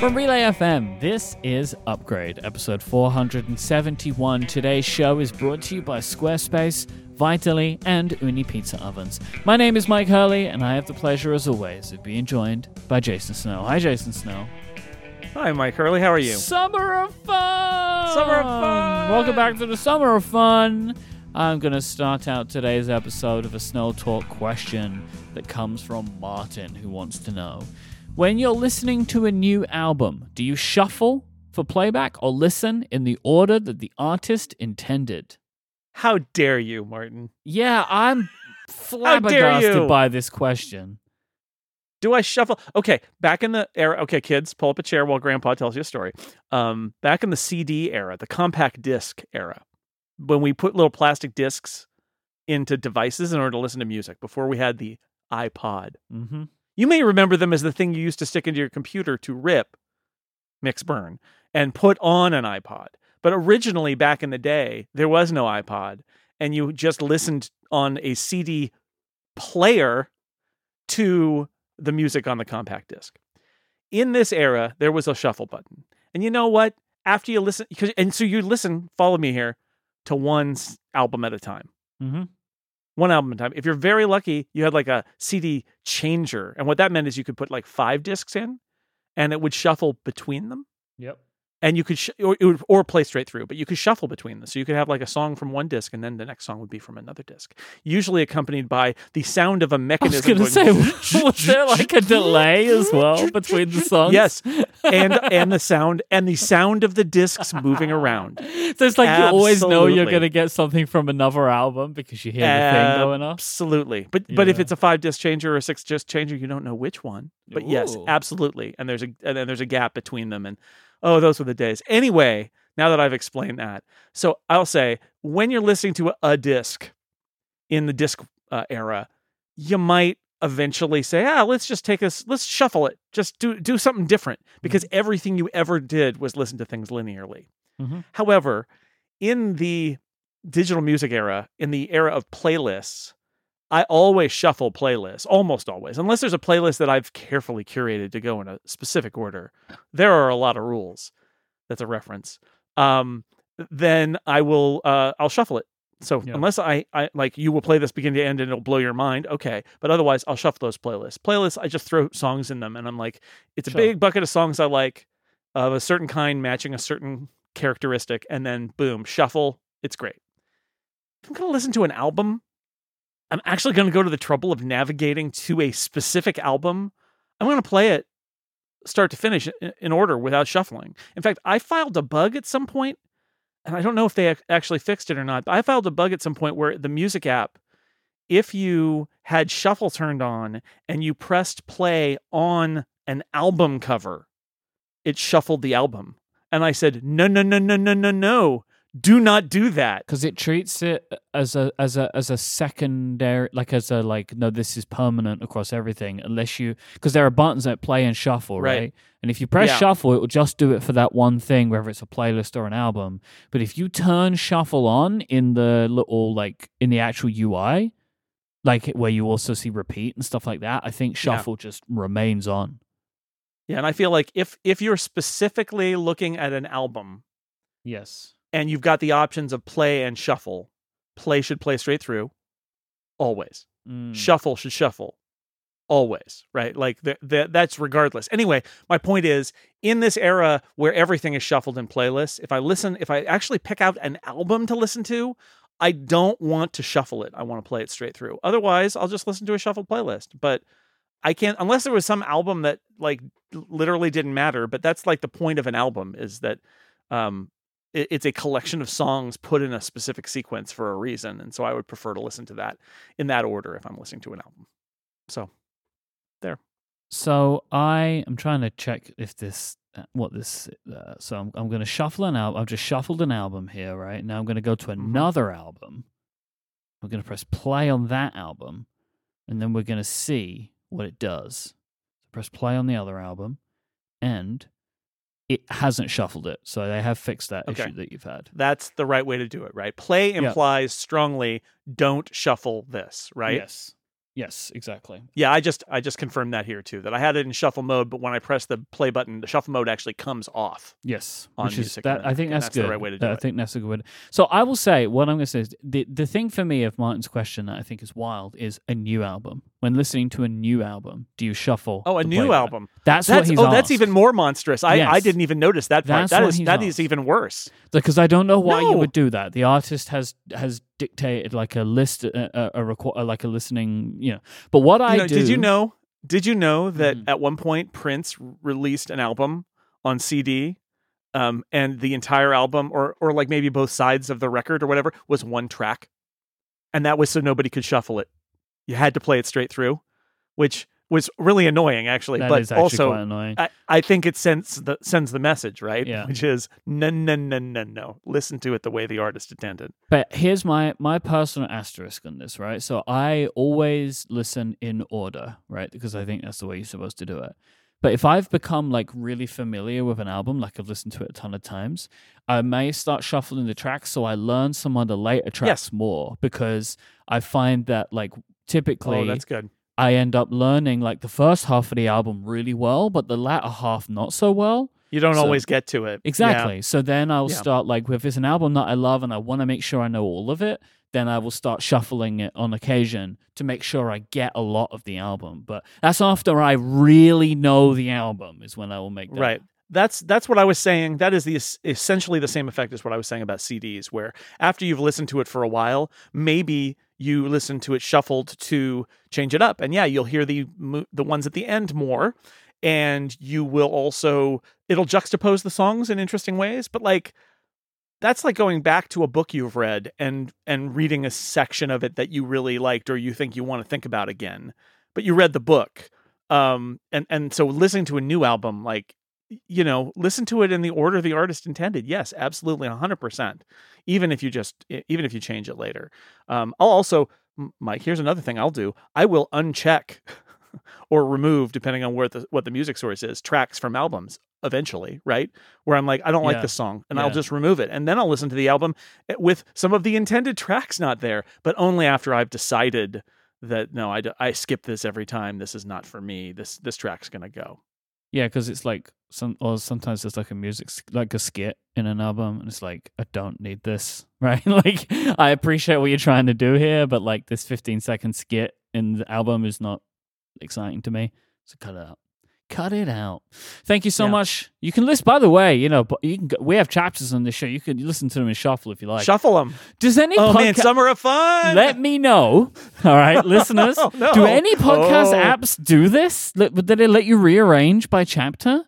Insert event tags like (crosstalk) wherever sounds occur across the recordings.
From Relay FM, this is Upgrade, episode 471. Today's show is brought to you by Squarespace, Vitally, and Ooni Pizza Ovens. My name is Mike Hurley, and I have the pleasure, as always, of being joined by Jason Snell. Hi, Jason Snell. Hi, Mike Hurley. How are you? Summer of fun! Summer of fun! Welcome back to the Summer of Fun. I'm going to start out today's episode of a Snell Talk question that comes from Martin, who wants to know When you're listening to a new album, do you shuffle for playback or listen in the order that the artist intended? How dare you, Martin? Yeah, I'm (laughs) flabbergasted by this question. Do I shuffle? Okay, back in the era. Okay, kids, pull up a chair while Grandpa tells you a story. Um, back in the CD era, the compact disc era, when we put little plastic discs into devices in order to listen to music before we had the iPod. Mm-hmm. You may remember them as the thing you used to stick into your computer to rip, mix burn, and put on an iPod. But originally, back in the day, there was no iPod, and you just listened on a CD player to the music on the compact disc. In this era, there was a shuffle button. And you know what? After you listen, because and so you listen, follow me here, to one album at a time Mm-hmm. One album at a time. If you're very lucky, you had like a CD changer. And what that meant is you could put like five discs in and it would shuffle between them. Yep. And you could, sh- or, it would, or play straight through, but you could shuffle between them. So you could have like a song from one disc and then the next song would be from another disc, usually accompanied by the sound of a I was mechanism. going to say, (laughs) (laughs) was there like a delay as well between the songs? Yes. And, (laughs) and the sound, and the sound of the discs moving around. So it's like you always know you're going to get something from another album because you hear the thing going off. Absolutely. But but if it's a five disc changer or a six disc changer, you don't know which one. But yes, absolutely. And there's a and then there's a gap between them. And oh, those were the days. Anyway, now that I've explained that, so I'll say when you're listening to a, a disc in the disc uh, era, you might eventually say, ah, let's just take us, let's shuffle it, just do do something different because everything you ever did was listen to things linearly. Mhm. However, in the digital music era, in the era of playlists, I always shuffle playlists, almost always, unless there's a playlist that I've carefully curated to go in a specific order. There are a lot of rules. That's a reference. Um, then I will, uh, I'll shuffle it. So Yeah. unless I, I like, you will play this beginning to end and it'll blow your mind. Okay, but otherwise, I'll shuffle those playlists. Playlists, I just throw songs in them, and I'm like, it's a Sure. big bucket of songs I like, of a certain kind, matching a certain characteristic, and then boom, shuffle. It's great. If I'm going to listen to an album, I'm actually going to go to the trouble of navigating to a specific album. I'm going to play it start to finish in order without shuffling. In fact, I filed a bug at some point, and I don't know if they actually fixed it or not, but I filed a bug at some point where the music app, if you had shuffle turned on and you pressed play on an album cover, it shuffled the album. And I said, no, no, no, no, no, no, no. Do not do that. because it treats it as a as a as a secondary like as a like no this is permanent across everything unless you because there are buttons that play and shuffle right, Right. and if you press Yeah. shuffle it will just do it for that one thing whether it's a playlist or an album but if you turn shuffle on in the little like in the actual ui like where you also see repeat and stuff like that i think Yeah. shuffle just remains on Yeah, and I feel like if if you're specifically looking at an album yes and you've got the options of play and shuffle, play should play straight through always. Mm. Shuffle should shuffle always, right? Like th- th- that's regardless. Anyway, my point is in this era where everything is shuffled in playlists, if I listen, if I actually pick out an album to listen to, I don't want to shuffle it. I want to play it straight through. Otherwise, I'll just listen to a shuffled playlist. But I can't unless there was some album that like literally didn't matter. But that's like the point of an album is that um, it's a collection of songs put in a specific sequence for a reason. And so I would prefer to listen to that in that order if I'm listening to an album. So there. So I am trying to check if this uh, what this. Uh, so I'm I'm going to shuffle an album. I've just shuffled an album here, right now. I'm going to go to Mhm. another album. We're going to press play on that album, and then we're going to see what it does. Press play on the other album, and it hasn't shuffled it. So they have fixed that Okay. issue that you've had. that's the right way to do it, right? Play implies strongly don't shuffle this, right? Yes. Yes, exactly. Yeah, I just I just confirmed that here too. That I had it in shuffle mode, but when I press the play button, the shuffle mode actually comes off. Yes, On which is music, that. I think that's, that's the right way to do I it. think that's a good way. to- So I will say what I'm going to say is the the thing for me of Martin's question that I think is wild is a new album. When listening to a new album, do you shuffle? Oh, a new album. That's, That's what he's oh, that's even more monstrous. I, I didn't even notice that part. That's That what is he's that is asked. even worse. because I don't know why you would do that. The artist has has dictated like a list, a, a, a requ- like a listening, you know. But what I You know, do, Did you know? Did you know that Mhm. at one point Prince released an album on CD, um, and the entire album, or or like maybe both sides of the record or whatever, was one track, and that was so nobody could shuffle it. You had to play it straight through, which was really annoying, actually. That but actually also, quite annoying. I, I think it sends the sends the message right, Yeah. which is no no no no no. Listen to it the way the artist intended. But here's my my personal asterisk on this, right? So I always listen in order, right? Because I think that's the way you're supposed to do it. But if I've become like really familiar with an album, like I've listened to it a ton of times, I may start shuffling the tracks so I learn some of the later tracks more because I find that like typically Oh, that's good. I end up learning like the first half of the album really well, but the latter half not so well. You don't So- always get to it. Yeah. Exactly. So then I'll Yeah. start like if it's an album that I love and I want to make sure I know all of it, then I will start shuffling it on occasion to make sure I get a lot of the album. But that's after I really know the album is when I will make that. Right. That's that's what I was saying. That is the essentially the same effect as what I was saying about CDs, where after you've listened to it for a while, maybe you listen to it shuffled to change it up, and yeah, you'll hear the the ones at the end more, and you will also it'll juxtapose the songs in interesting ways. But like that's like going back to a book you've read and and reading a section of it that you really liked or you think you want to think about again, but you read the book. Um, and and so listening to a new album, like you know, listen to it in the order the artist intended. Yes, absolutely, hundred percent. Even if you just, even if you change it later. Um, I'll also, Mike. Here's another thing I'll do. I will uncheck (laughs) or remove, depending on where the what the music source is, tracks from albums eventually, right? Where I'm like, I don't like Yeah. this song, and I'll just remove it, and then I'll listen to the album eh, with some of the intended tracks not there, but only after I've decided that no, I, I skip this every time. This is not for me. This this track's gonna go. Yeah, because it's like some or sometimes there's like a music like a skit in an album and it's like I don't need this. (laughs) Right? like I appreciate what you're trying to do here, but like this 15 second skit in the album is not exciting to me. So cut it out. Cut it out. Thank you so Yeah. much. You can list, by the way, you know, but you can. Go, we have chapters on this show. You can listen to them in shuffle if you like. Shuffle them. Does any Oh man, podca- summer of fun. let me know. All right, (laughs) listeners. Oh, no. Do any podcast Oh. apps do this? Did they let you rearrange by chapter?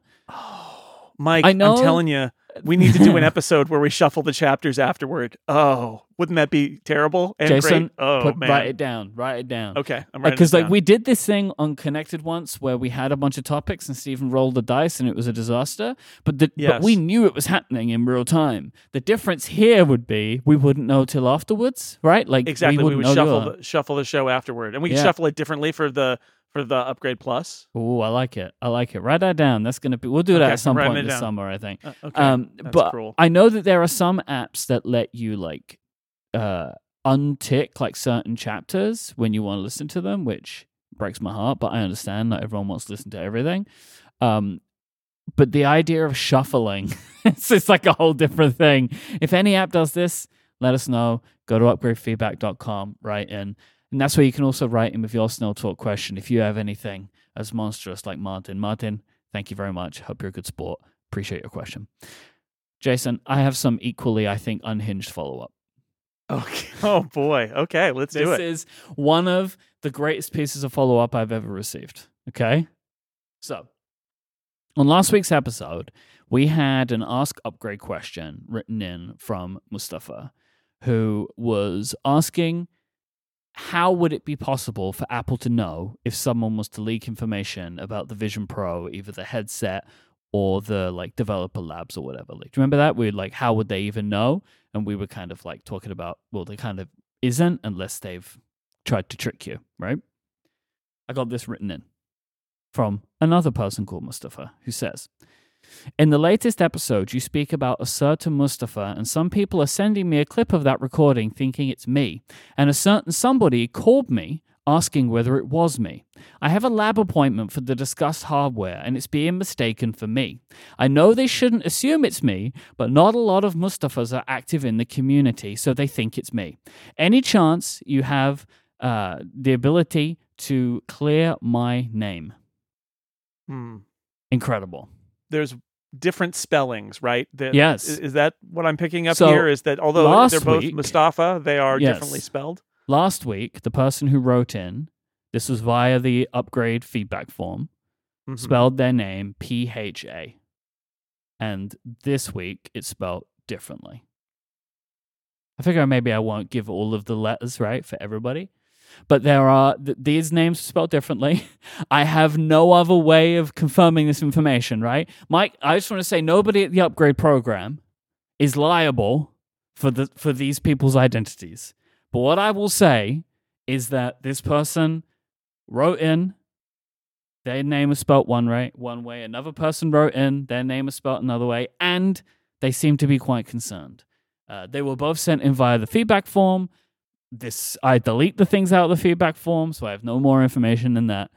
Mike, I know- I'm telling you, we need to do an (laughs) episode where we shuffle the chapters afterward. Oh, wouldn't that be terrible and Jason, great? Oh put, man. write it down. Write it down. Okay, I'm writing Because like we did this thing on Connected once where we had a bunch of topics and Stephen rolled the dice and it was a disaster. But the, but we knew it was happening in real time. The difference here would be we wouldn't know till afterwards, right? Like exactly we we, know shuffle the- shuffle the show afterward, and we Yeah. shuffle it differently for the for the upgrade plus. Oh, I like it. I like it. Write that down. That's gonna be. We'll do that Okay, at some point this down. summer, I think. Uh, okay, um, that's but cruel. I know that there are some apps that let you like uh untick like certain chapters when you want to listen to them, which breaks my heart. But I understand not everyone wants to listen to everything. Um, but the idea of shuffling, (laughs) it's just like a whole different thing. If any app does this, let us know. Go to upgradefeedback.com, write in. And that's where you can also write in with your Snell Talk question if you have anything as monstrous like Martin. Martin, thank you very much. Hope you're a good sport. Appreciate your question. Jason, I have some equally, I think, unhinged follow up. Okay. (laughs) Oh boy. Okay, let's do it. This is one of the greatest pieces of follow up I've ever received. Okay. So, on last week's episode, we had an Ask Upgrade question written in from Mustafa, who was asking how would it be possible for Apple to know if someone was to leak information about the Vision Pro, either the headset or the like developer labs or whatever? Like, do you remember that? We were like, how would they even know? And we were kind of like talking about, well, they kind of isn't unless they've tried to trick you, right? I got this written in from another person called Mustafa who says, in the latest episode, you speak about a certain Mustafa, and some people are sending me a clip of that recording thinking it's me. And a certain somebody called me asking whether it was me. I have a lab appointment for the discussed hardware and it's being mistaken for me. I know they shouldn't assume it's me, but not a lot of Mustafas are active in the community, so they think it's me. Any chance you have uh, the ability to clear my name? Hmm. Incredible. There's different spellings, right? That- Yes. Is, is that what I'm picking up So, here? Is that although they're both week- Mustafa, they are Yes. differently spelled? Last week, the person who wrote in, this was via the upgrade feedback form, Mhm. spelled their name P H A. And this week, it's spelled differently. I figure maybe I won't give all of the letters right for everybody. But there are th- these names spelled differently. (laughs) I have no other way of confirming this information, right? Mike, I just want to say nobody at the upgrade program is liable for the for these people's identities. But what I will say is that this person wrote in their name is spelt one way, one way. Another person wrote in their name is spelt another way, and they seem to be quite concerned. Uh, they were both sent in via the feedback form. This I delete the things out of the feedback form, so I have no more information than that.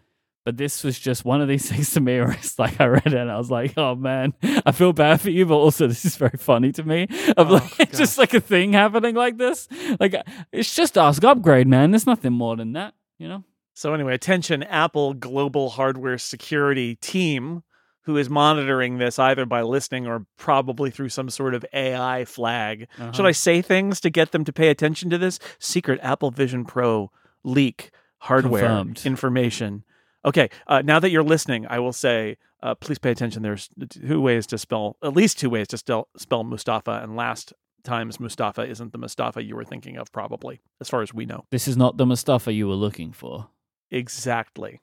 But this was just one of these (laughs) things to me where it's like I read it and I was like, oh man, I feel bad for you, but also this is very funny to me. (laughs) Of Oh, like (laughs) just like a thing happening like this. Like it's just ask upgrade, man. There's nothing more than that, you know? So anyway, attention Apple global hardware security team who is monitoring this either by listening or probably through some sort of AI flag. Uh-huh. Should I say things to get them to pay attention to this secret Apple Vision Pro leak hardware Confirmed. information? Okay, uh, now that you're listening, I will say uh, please pay attention. There's two ways to spell, at least two ways to spell, spell Mustafa, and last times Mustafa isn't the Mustafa you were thinking of, probably, as far as we know. This is not the Mustafa you were looking for. Exactly.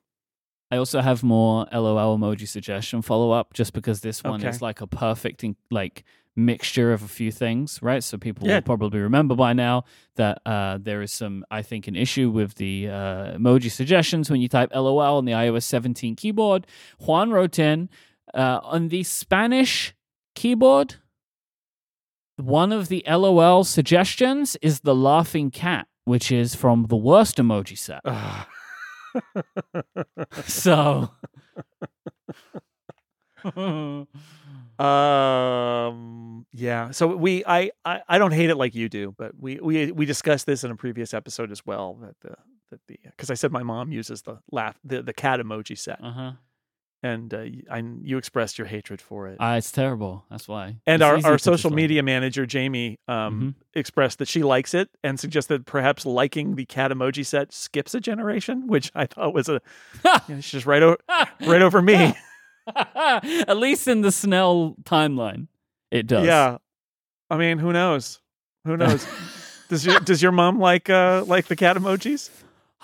I also have more LOL emoji suggestion follow up just because this one Okay. is like a perfect in, like mixture of a few things, right? So people Yeah. will probably remember by now that uh, there is some, I think, an issue with the uh, emoji suggestions when you type LOL on the iOS 17 keyboard. Juan wrote in uh, on the Spanish keyboard. One of the LOL suggestions is the laughing cat, which is from the worst emoji set. So. (laughs) Um. Yeah. So we, I, I, I don't hate it like you do, but we, we, we discussed this in a previous episode as well. That the, that the, because I said my mom uses the laugh, the, the cat emoji set, uh huh. And uh, I, you expressed your hatred for it. Uh, it's terrible. That's why. and It's our, our social media manager Jamie um, Mhm. expressed that she likes it and suggested perhaps liking the cat emoji set skips a generation, which I thought was a (laughs) you know, it's just right over right over me. (laughs) At least in the Snell timeline, it does. Yeah. I mean, who knows? Who knows? (laughs) does your does your mom like uh like the cat emojis?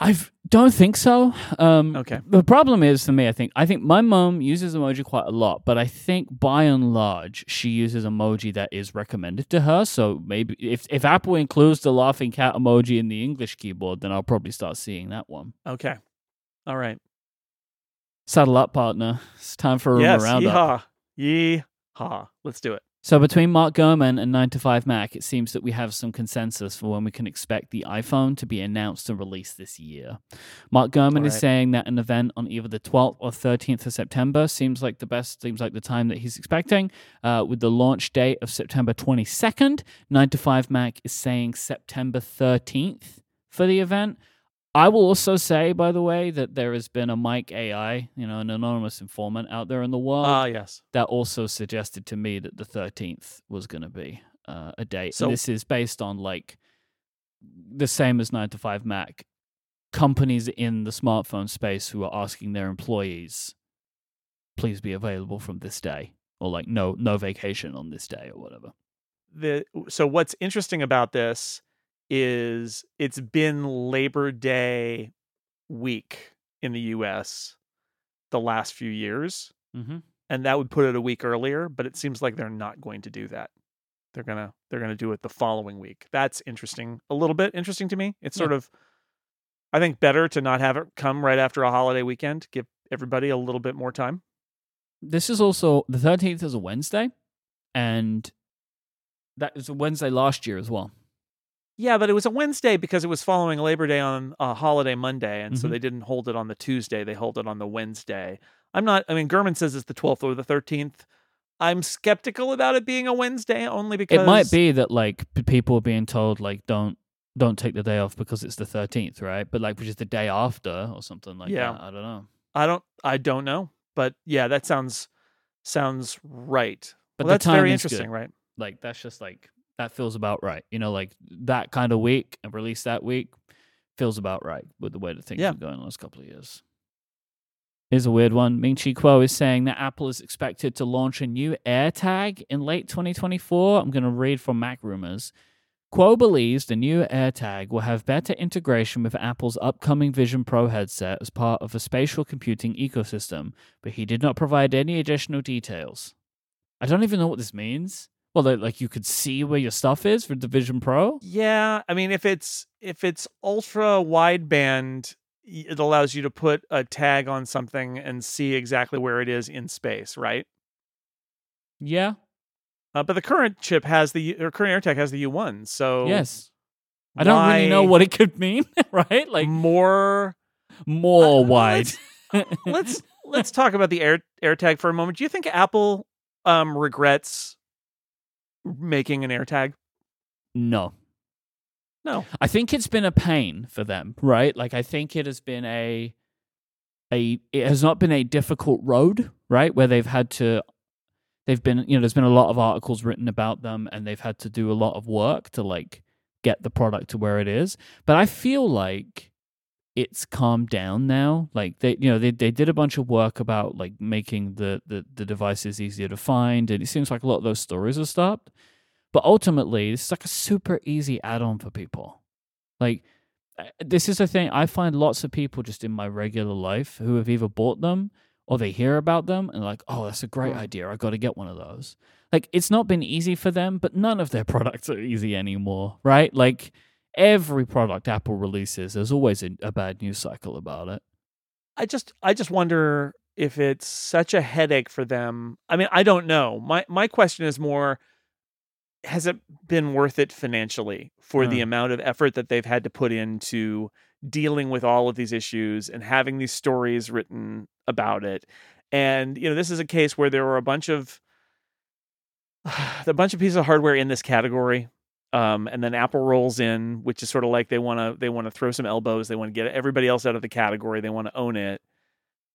I don't think so. Um, Okay. The problem is for me, I think I think my mom uses emoji quite a lot, but I think by and large she uses emoji that is recommended to her. So maybe if if Apple includes the laughing cat emoji in the English keyboard, then I'll probably start seeing that one. Okay. All right. Saddle up, partner. It's time for a yes. roundup. Yeehaw. Yeehaw. Let's do it. So between Mark Gurman and 9 to 5 Mac, it seems that we have some consensus for when we can expect the iPhone to be announced and released this year. Mark Gurman is saying that an event on either the 12th or 13th of September seems like the best, seems like the time that he's expecting, uh, with the launch date of September 22nd. 9 to 5 Mac is saying September 13th for the event. I will also say, by the way, that there has been a Mike AI, you know, an anonymous informant out there in the world Ah, yes. that also suggested to me that the 13th was going to be uh, a date. So- and this is based on like the same as 9 to 5 Mac companies in the smartphone space who are asking their employees please be available from this day or like no no vacation on this day or whatever. The so what's interesting about this is it's been Labor Day week in the US the last few years. Mhm. and that would put it a week earlier but it seems like they're not going to do that they're gonna they're gonna do it the following week that's interesting a little bit interesting to me it's Yeah. sort of i think better to not have it come right after a holiday weekend give everybody a little bit more time This is also the 13th is a Wednesday and that is a Wednesday last year as well. Yeah, but it was a Wednesday because it was following Labor Day on a holiday Monday, and so Mhm. they didn't hold it on the Tuesday. They hold it on the Wednesday. I'm not. I mean, Gurman says it's the 12th or the 13th. I'm skeptical about it being a Wednesday only because It might be that like people are being told like don't don't take the day off because it's the thirteenth, right? But like which is the day after or something like Yeah. that. I don't know. I don't. I don't know, but yeah, that sounds sounds right. But well, that's very interesting, good. right? Like that's just like that feels about right. You know, like that kind of week and release that week feels about right with the way that things Yeah. have been going the last couple of years. Here's a weird one. Ming Chi Kuo is saying that Apple is expected to launch a new AirTag in late 2024. I'm going to read from Mac Rumors. Kuo believes the new AirTag will have better integration with Apple's upcoming Vision Pro headset as part of a spatial computing ecosystem, but he did not provide any additional details. I don't even know what this means. Well, like- like you could see where your stuff is for Division Pro. Yeah, I mean, if it's if it's ultra wideband, it allows you to put a tag on something and see exactly where it is in space, right? Yeah. Uh, but the current chip has the or current AirTag has the U1, so Yes. I don't really know what it could mean, (laughs) right? Like more. more Uh, wide. let's- let's (laughs) let's talk about the Air AirTag for a moment. Do you think Apple um regrets making an AirTag? no. No. I think it's been a pain for them, right? Like I think it has been a a it has not been a difficult road, right? Where they've had to they've been, you know, there's been a lot of articles written about them and they've had to do a lot of work to like get the product to where it is. But I feel like it's calmed down now. Like they you know, they they did a bunch of work about like making the the, the devices easier to find and it seems like a lot of those stories have stopped. But ultimately, this is like a super easy add-on for people. Like uh, this is a thing I find lots of people just in my regular life who have either bought them or they hear about them and like, oh, that's a great Mm. idea. I got to get one of those. Like it's not been easy for them, but none of their (laughs) products are easy anymore, right? Like every product Apple releases, there's always a, a bad news cycle about it. I just I just wonder if it's such a headache for them. I mean, I don't know. My my question is more has it been worth it financially for the Hmm. amount of effort that they've had to put into dealing with all of these issues and having these stories written about it? And you know, this is a case where there were a bunch of (sighs) a bunch of pieces of hardware in this category um, and then Apple rolls in, which is sort of like they want to they want to throw some elbows, they want to get everybody else out of the category, they want to own it.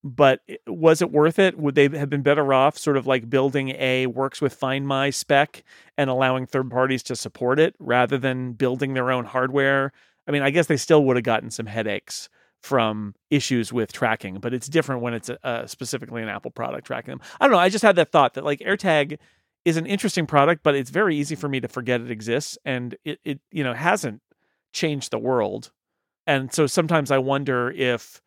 But was it worth it? Would they have been better off sort of like building a works with Find My spec and allowing third parties to support it rather than building their own hardware? I mean, I guess they still would have gotten some headaches from issues with tracking, but it's different when it's specifically an Apple product tracking them. I don't know. I just had that thought that like AirTag is an interesting product, but it's very easy for me to forget it exists, and it it you know hasn't changed the world. And so sometimes I wonder if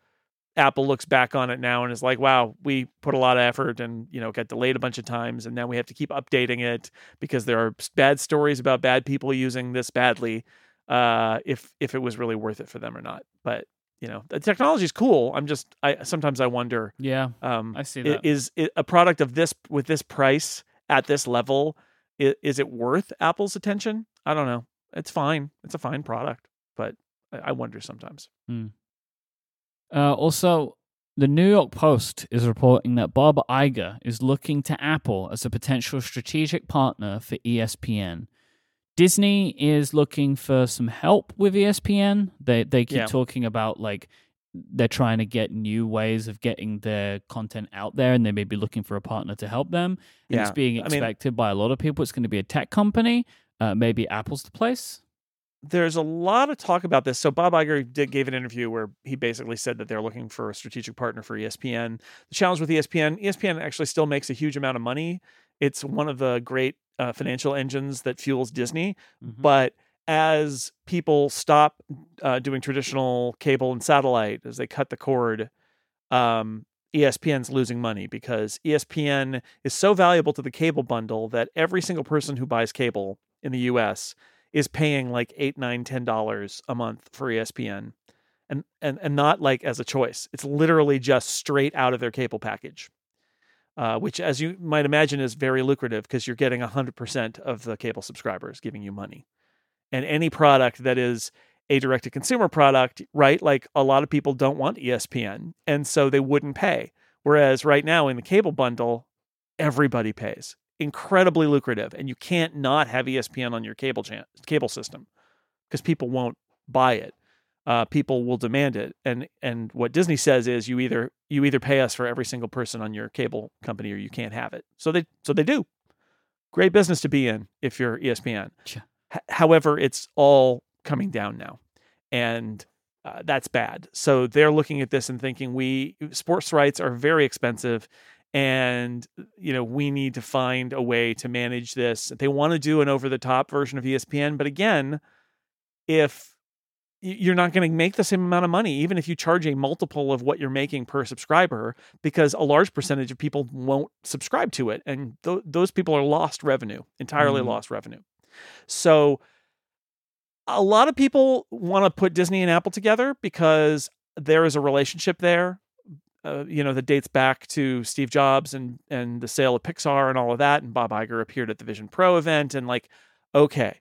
Apple looks back on it now and is like, "Wow, we put a lot of effort and you know got delayed a bunch of times, and now we have to keep updating it because there are bad stories about bad people using this badly." Uh, if if it was really worth it for them or not, but you know the technology is cool. I'm just I sometimes I wonder Yeah, um, I see that. is it a product of this with this price at this level? Is, is it worth Apple's attention? I don't know. It's fine. It's a fine product, but I, I wonder sometimes. Uh, also, the New York Post is reporting that Bob Iger is looking to Apple as a potential strategic partner for ESPN. Disney is looking for some help with ESPN. They they keep Yeah. talking about like they're trying to get new ways of getting their content out there, and they may be looking for a partner to help them. And it's Yeah, being I mean- expected by a lot of people. It's going to be a tech company. Uh, maybe Apple's the place. There's a lot of talk about this. So Bob Iger did, gave an interview where he basically said that they're looking for a strategic partner for ESPN. The challenge with ESPN, ESPN actually still makes a huge amount of money. It's one of the great uh, financial engines that fuels Disney. Mhm. but as people stop uh, doing traditional cable and satellite as they cut the cord um, espn's losing money because espn is so valuable to the cable bundle that every single person who buys cable in the us is paying like eight nine ten dollars a month for espn and, and and not like as a choice. It's literally just straight out of their cable package uh, which as you might imagine is very lucrative because you're getting 100% of the cable subscribers giving you money And any product that is a direct to consumer product, right? Like a lot of people don't want ESPN, and so they wouldn't pay. Whereas right now in the cable bundle, everybody pays. Incredibly lucrative, and you can't not have ESPN on your cable cable system because people won't buy it. Uh, people will demand it, and and what Disney says is you either you either pay us for every single person on your cable company or you can't have it. So they so they do. Great business to be in if you're ESPN. H- however, it's all coming down now, and uh, that's bad. So they're looking at this and thinking we sports rights are very expensive and you know we need to find a way to manage this. They want to do an over the top version of ESPN, but again, if you're not going to make the same amount of money even if you charge a multiple of what you're making per subscriber because a large percentage of people won't subscribe to it and th- those people are lost revenue entirely mm-hmm. lost revenue so a lot of people want to put Disney and Apple together because there is a relationship there. Uh, you know, that dates back to Steve Jobs and and the sale of Pixar and all of that. And Bob Iger appeared at the Vision Pro event, and like, okay,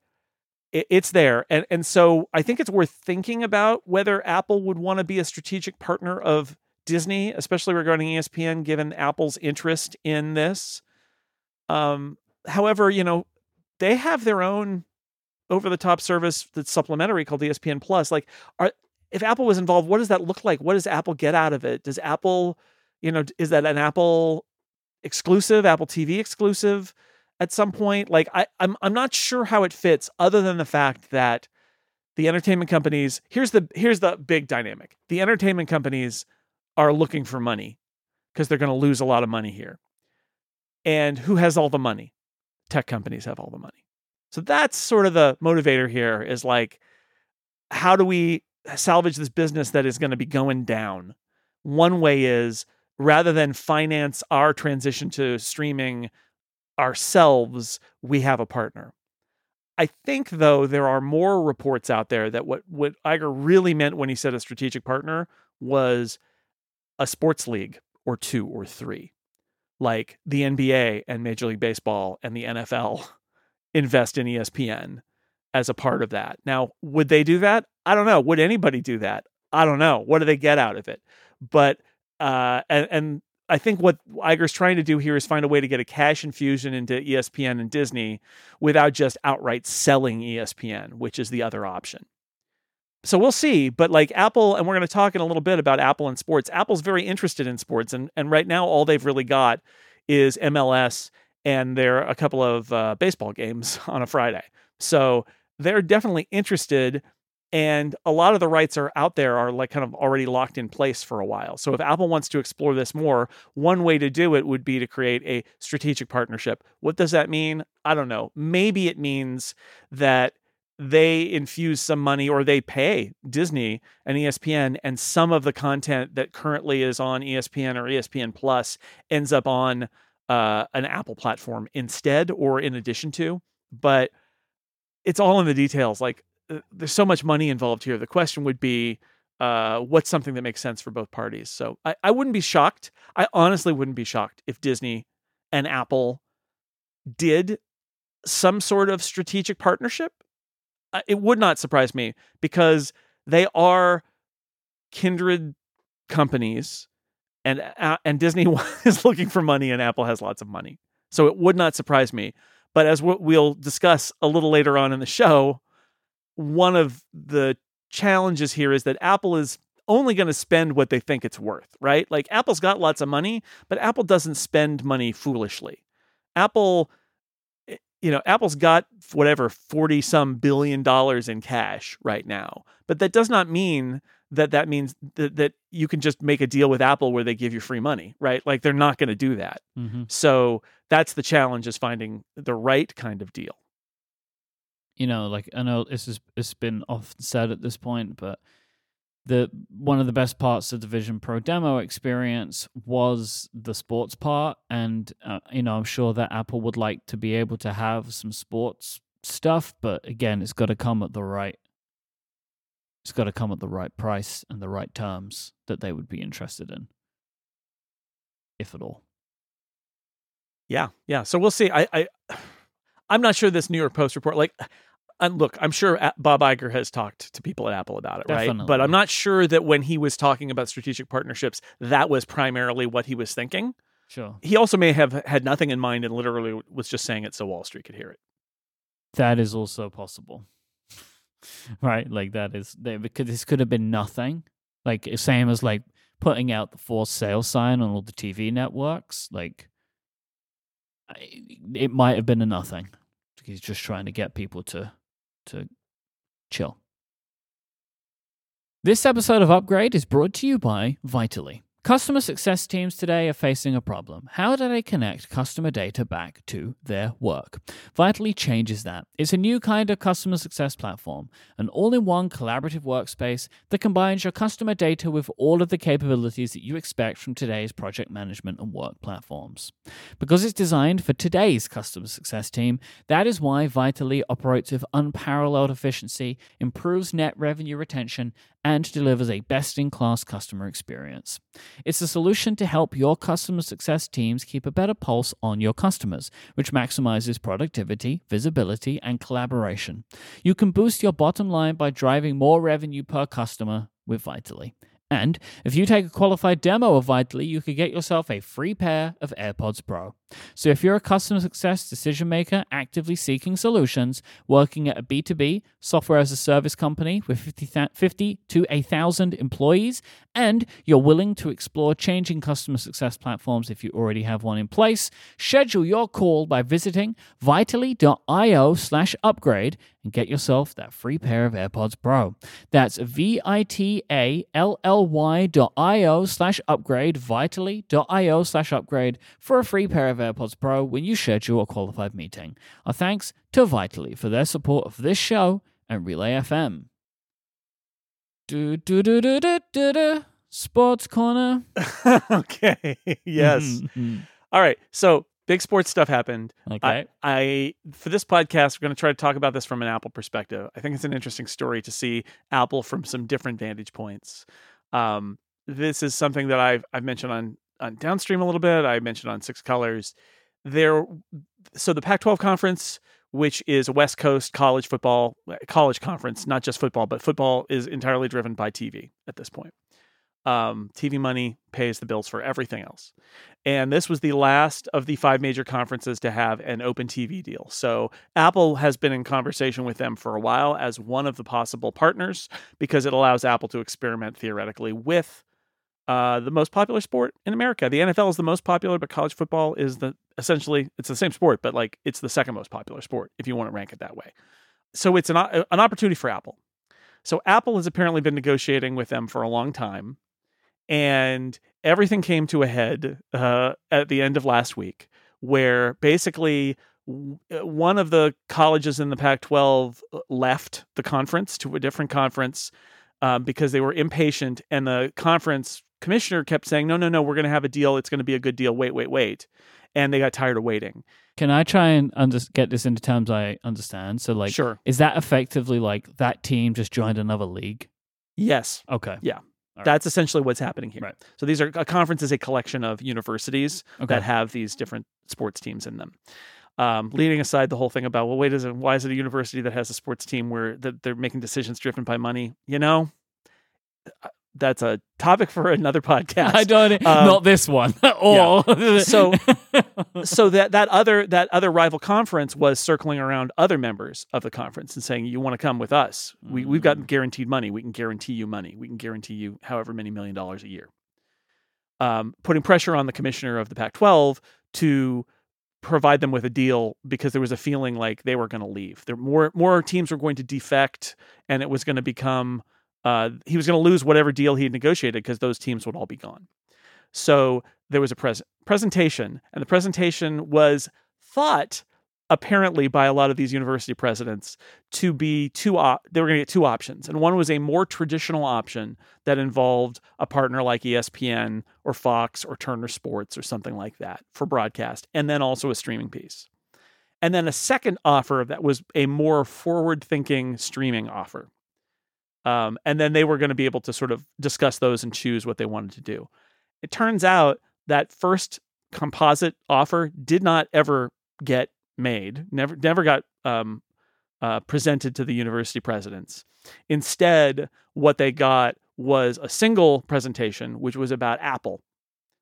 it, it's there. And and so I think it's worth thinking about whether Apple would want to be a strategic partner of Disney, especially regarding ESPN, given Apple's interest in this. Um, however, you know, they have their own over the top service that's supplementary called ESPN Plus. Like, are if Apple was involved, what does that look like? What does Apple get out of it? Does Apple, you know, is that an Apple exclusive, Apple TV exclusive at some point? Like, I, I'm I'm not sure how it fits, other than the fact that the entertainment companies here's the here's the big dynamic. The entertainment companies are looking for money because they're going to lose a lot of money here. And who has all the money? Tech companies have all the money. So that's sort of the motivator here is like, how do we salvage this business that is going to be going down? One way is rather than finance our transition to streaming ourselves, we have a partner. I think, though, there are more reports out there that what, what Iger really meant when he said a strategic partner was a sports league or two or three, like the NBA and Major League Baseball and the NFL (laughs) invest in ESPN as a part of that. Now, would they do that? I don't know. Would anybody do that? I don't know. What do they get out of it? But uh, and, and I think what Iger's trying to do here is find a way to get a cash infusion into ESPN and Disney without just outright selling ESPN, which is the other option. So we'll see. But like Apple, and we're going to talk in a little bit about Apple and sports. Apple's very interested in sports, and and right now all they've really got is MLS and there are a couple of uh, baseball games (laughs) on a Friday. So they're definitely interested. And a lot of the rights are out there are like kind of already locked in place for a while. So if Apple wants to explore this more, one way to do it would be to create a strategic partnership. What does that mean? I don't know. Maybe it means that they infuse some money or they pay Disney and ESPN and some of the content that currently is on ESPN or ESPN Plus ends up on uh, an Apple platform instead or in addition to. But it's all in the details. Like uh, there's so much money involved here. The question would be, uh, what's something that makes sense for both parties? So I, I wouldn't be shocked. I honestly wouldn't be shocked if Disney and Apple did some sort of strategic partnership. It would not surprise me because they are kindred companies and uh, and Disney (laughs) is looking for money, and Apple has lots of money. So it would not surprise me. But as we'll discuss a little later on in the show, one of the challenges here is that Apple is only going to spend what they think it's worth, right? Like Apple's got lots of money, but Apple doesn't spend money foolishly. Apple you know, Apple's got whatever 40 some billion dollars in cash right now. But that does not mean that that means that, that you can just make a deal with Apple where they give you free money, right? Like they're not going to do that. Mm-hmm. So that's the challenge is finding the right kind of deal. You know, like I know this is it's been often said at this point, but the one of the best parts of the Vision Pro demo experience was the sports part, and uh, you know I'm sure that Apple would like to be able to have some sports stuff, but again, it's got to come at the right it's got to come at the right price and the right terms that they would be interested in, if at all. Yeah, yeah. So we'll see. I, I, (sighs) I'm not sure this New York Post report. Like, And look, I'm sure Bob Iger has talked to people at Apple about it, right? But I'm not sure that when he was talking about strategic partnerships, that was primarily what he was thinking. Sure. He also may have had nothing in mind and literally was just saying it so Wall Street could hear it. That is also possible. (laughs) right? Like that is they, because this could have been nothing. Like same as like putting out the for sale sign on all the TV networks. Like I- it might have been a nothing. He's just trying to get people to to chill. This episode of Upgrade is brought to you by Vitally. Customer success teams today are facing a problem. How do they connect customer data back to their work? Vitally changes that. It's a new kind of customer success platform, an all in one collaborative workspace that combines your customer data with all of the capabilities that you expect from today's project management and work platforms. Because it's designed for today's customer success team, that is why Vitally operates with unparalleled efficiency, improves net revenue retention, and delivers a best in class customer experience. It's a solution to help your customer success teams keep a better pulse on your customers, which maximizes productivity, visibility, and collaboration. You can boost your bottom line by driving more revenue per customer with Vitally. And if you take a qualified demo of Vitally, you could get yourself a free pair of AirPods Pro. So if you're a customer success decision maker actively seeking solutions, working at a B2B software as a service company with 50, thou- 50 to 1,000 employees, and you're willing to explore changing customer success platforms if you already have one in place, schedule your call by visiting vitally.io slash upgrade and get yourself that free pair of AirPods Pro. That's V-I-T-A-L-L-Y dot I-O slash upgrade, vitally.io slash upgrade for a free pair of AirPods Pro when you schedule a qualified meeting. Our thanks to Vitally for their support of this show and Relay FM. Do do do do do do do. Sports corner. (laughs) okay. yes. (laughs) All right. So big sports stuff happened. okay. I, I for this podcast, we're going to try to talk about this from an Apple perspective. I think it's an interesting story to see Apple from some different vantage points. Um, this is something that I've I've mentioned on on downstream a little bit. I mentioned on Six Colors. There, so the Pac-12 conference, which is a West Coast college football college conference, not just football, but football is entirely driven by TV at this point. Um, TV money pays the bills for everything else. And this was the last of the five major conferences to have an open TV deal. So Apple has been in conversation with them for a while as one of the possible partners because it allows Apple to experiment theoretically with uh, the most popular sport in America. The NFL is the most popular, but college football is the essentially it's the same sport, but like it's the second most popular sport if you want to rank it that way. So it's an an opportunity for Apple. So Apple has apparently been negotiating with them for a long time, and everything came to a head uh, at the end of last week, where basically uh, one of the colleges in the Pac-12 left the conference to a different conference um, because they were impatient, and the conference commissioner kept saying, "No, no, no, we're going to have a deal. It's going to be a good deal. Wait, wait, wait," and they got tired of waiting. Can I try and under- get this into terms I understand? So, like, sure, is that effectively like that team just joined another league? yes, Okay. right. that's essentially what's happening here. Right. So these are a conference is a collection of universities Okay. that have these different sports teams in them. Um, leading aside the whole thing about well, wait, is it why is it a university that has a sports team where that they're making decisions driven by money? You know, that's a topic for another (laughs) podcast. I don't. Um, not this one. (laughs) or (laughs) So- so that that other that other rival conference was circling around other members of the conference and saying, "You want to come with us? We we've got Mm. guaranteed money. We can guarantee you money. We can guarantee you however many million dollars a year." Um, putting pressure on the commissioner of the Pac-12 to provide them with a deal because there was a feeling like they were going to leave. There more more teams were going to defect, and it was going to become uh, he was going to lose whatever deal he had negotiated because those teams would all be gone. So there was a pres- presentation, and the presentation was thought apparently by a lot of these university presidents to be two op- they were going to get two options and one was a more traditional option that involved a partner like ESPN or Fox or Turner Sports or something like that for broadcast and then also a streaming piece and then a second offer that was a more forward thinking streaming offer um, and then they were going to be able to sort of discuss those and choose what they wanted to do it turns out that first composite offer did not ever get made. Never, never got um, uh, presented to the university presidents. Instead, what they got was a single presentation, which was about Apple.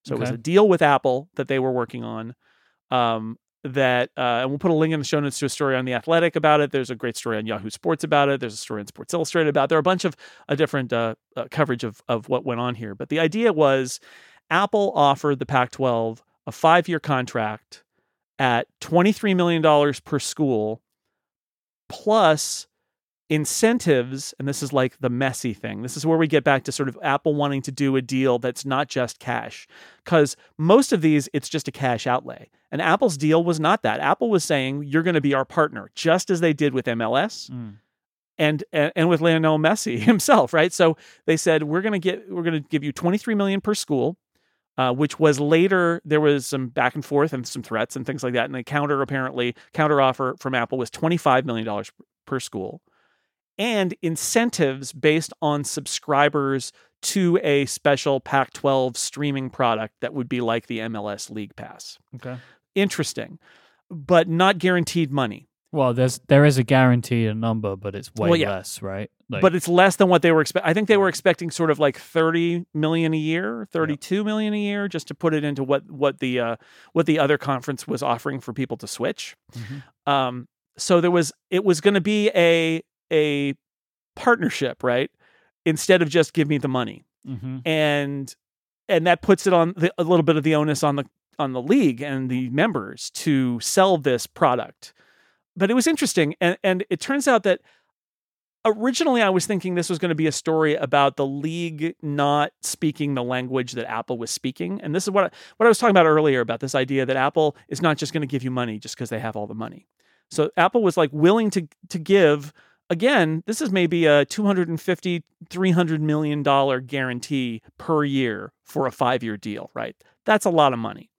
So it was a deal with Apple that they were working on. Um, that uh, and we'll put a link in the show notes to a story on the Athletic about it. There's a great story on Yahoo Sports about it. There's a story on Sports Illustrated about. It. There are a bunch of different uh, uh, coverage of of what went on here. But the idea was, Apple offered the Pac-12 a five-year contract at twenty-three million dollars per school, plus incentives. And this is like the messy thing. This is where we get back to sort of Apple wanting to do a deal that's not just cash, because most of these it's just a cash outlay. And Apple's deal was not that. Apple was saying you're going to be our partner, just as they did with MLS Mm. and and, and with Lionel Messi (laughs) himself, right? So they said we're going to get we're going to give you 23 million per school, uh, which was later there was some back and forth and some threats and things like that, and the counter apparently counter offer from Apple was 25 million dollars per school, and incentives based on subscribers to a special Pac-12 streaming product that would be like the MLS League Pass. Okay. Interesting, but not guaranteed money. Well, there's there is a guaranteed number, but it's way Well, yeah. less, right? Like, but it's less than what they were expecting. I think they were expecting sort of like 30 million a year, 32 million a year just to put it into what what the uh what the other conference was offering for people to switch. Mhm. Um so there was it was going to be a a partnership, right? Instead of just give me the money. Mhm. And and that puts it on the, a little bit of the onus on the on the league and the members to sell this product. But it was interesting and and it turns out that originally I was thinking this was going to be a story about the league not speaking the language that Apple was speaking. And this is what I, what I was talking about earlier about this idea that Apple is not just going to give you money just because they have all the money. So Apple was like willing to to give again, this is maybe a 250 300 million dollar guarantee per year for a 5-year deal, right? That's a lot of money.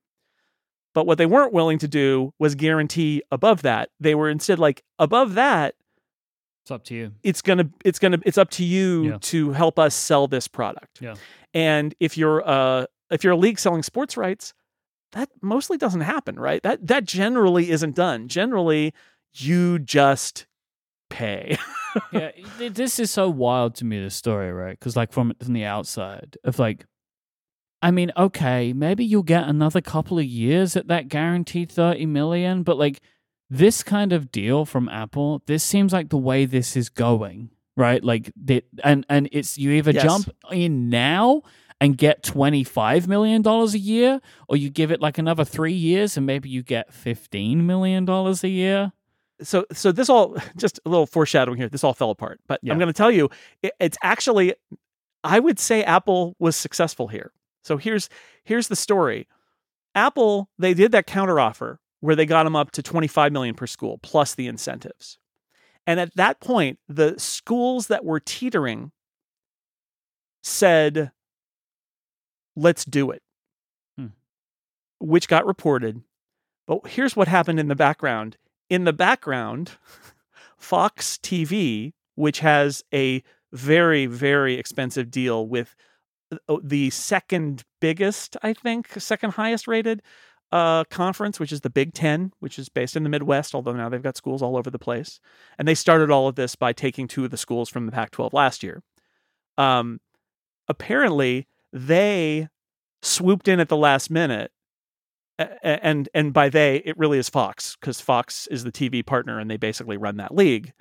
But what they weren't willing to do was guarantee above that. They were instead like above that It's up to you. it's gonna it's gonna it's up to you Yeah. to help us sell this product. Yeah. And if you're uh if you're a league selling sports rights, that mostly doesn't happen, right? That that generally isn't done. Generally, you just pay. (laughs) yeah, this is so wild to me. This story, right? Because like from from the outside, of like, I mean, okay, maybe you'll get another couple of years at that guaranteed thirty million, but like this kind of deal from Apple, this seems like the way this is going, right? Like, the, and and it's you either Yes. jump in now and get twenty five million dollars a year, or you give it like another three years and maybe you get fifteen million dollars a year. So so this all (laughs) just a little foreshadowing here. This all fell apart. But Yeah. I'm going to tell you, it, it's actually I would say Apple was successful here. So here's here's the story. Apple they did that counteroffer where they got them up to 25 million per school plus the incentives. And at that point, the schools that were teetering said, "Let's do it," Hmm. which got reported. But here's what happened in the background. In the background, Fox TV, which has a very, very expensive deal with uh, the second biggest, I think, second highest rated uh, conference, which is the Big Ten, which is based in the Midwest, although now they've got schools all over the place. And they started all of this by taking two of the schools from the Pac 12 last year. Um, apparently, they swooped in at the last minute. And and by they, it really is Fox because Fox is the TV partner and they basically run that league,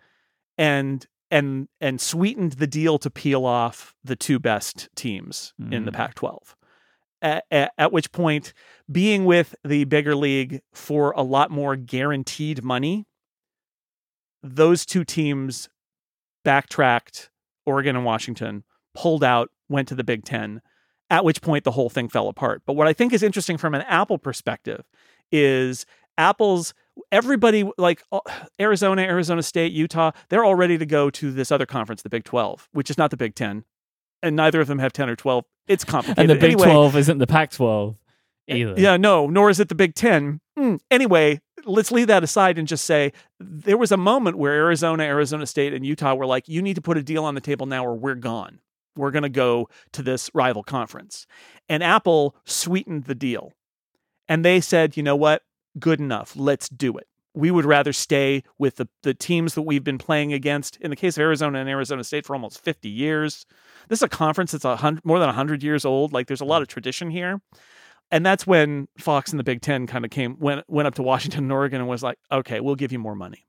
and and and sweetened the deal to peel off the two best teams in the Mm. Pac-12. At, at, at which point, being with the bigger league for a lot more guaranteed money, those two teams backtracked. Oregon and Washington pulled out, went to the Big Ten. At which point, the whole thing fell apart. But what I think is interesting from an Apple perspective is Apple's everybody like uh, Arizona, Arizona State, Utah, they're all ready to go to this other conference, the Big 12, which is not the Big 10. And neither of them have 10 or 12. It's complicated. And the Big Anyway, 12 isn't the Pac 12 either. yeah, no, nor is it the Big Ten. Hmm, Anyway, let's leave that aside and just say there was a moment where Arizona, Arizona State, and Utah were like, you need to put a deal on the table now or we're gone. We're going to go to this rival conference. And Apple sweetened the deal. And they said, you know what? Good enough. Let's do it. we would rather stay with the, the teams that we've been playing against in the case of Arizona and Arizona State for almost 50 years. This is a conference that's a hundred, more than 100 years old. Like there's a lot of tradition here. And that's when Fox and the Big Ten kind of came went went up to Washington and Oregon and was like, okay, we'll give you more money.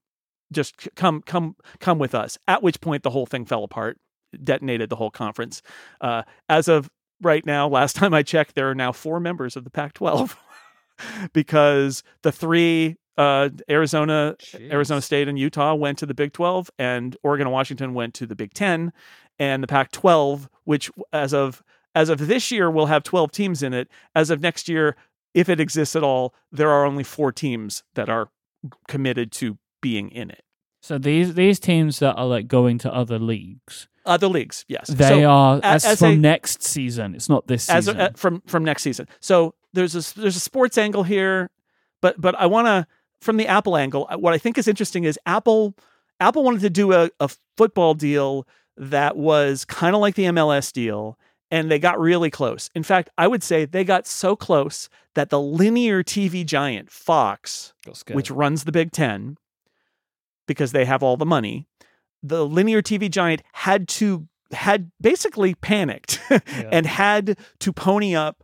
Just come come come with us. At which point the whole thing fell apart, detonated the whole conference. Uh, as of right now, last (laughs) time I checked, there are now four members of the Pac-12 (laughs) because the three uh, Arizona, Jeez. Arizona State, and Utah went to the Big 12, and Oregon and Washington went to the Big 10, and the Pac 12, which as of as of this year will have 12 teams in it. As of next year, if it exists at all, there are only four teams that are committed to being in it. So these these teams that are like going to other leagues, Other leagues, yes. they So, are as, as from a- next season. It's not this as season. a, from from next season. So there's a there's a sports angle here, but but I want to from the Apple angle. uh, What I think is interesting is Apple Apple wanted to do a, a football deal that was kind of like the MLS deal, and they got really close. In fact, I would say they got so close that the linear TV giant Fox which runs the Big Ten, because they have all the money, the linear TV giant had to had basically panicked (laughs) Yeah. and had to pony up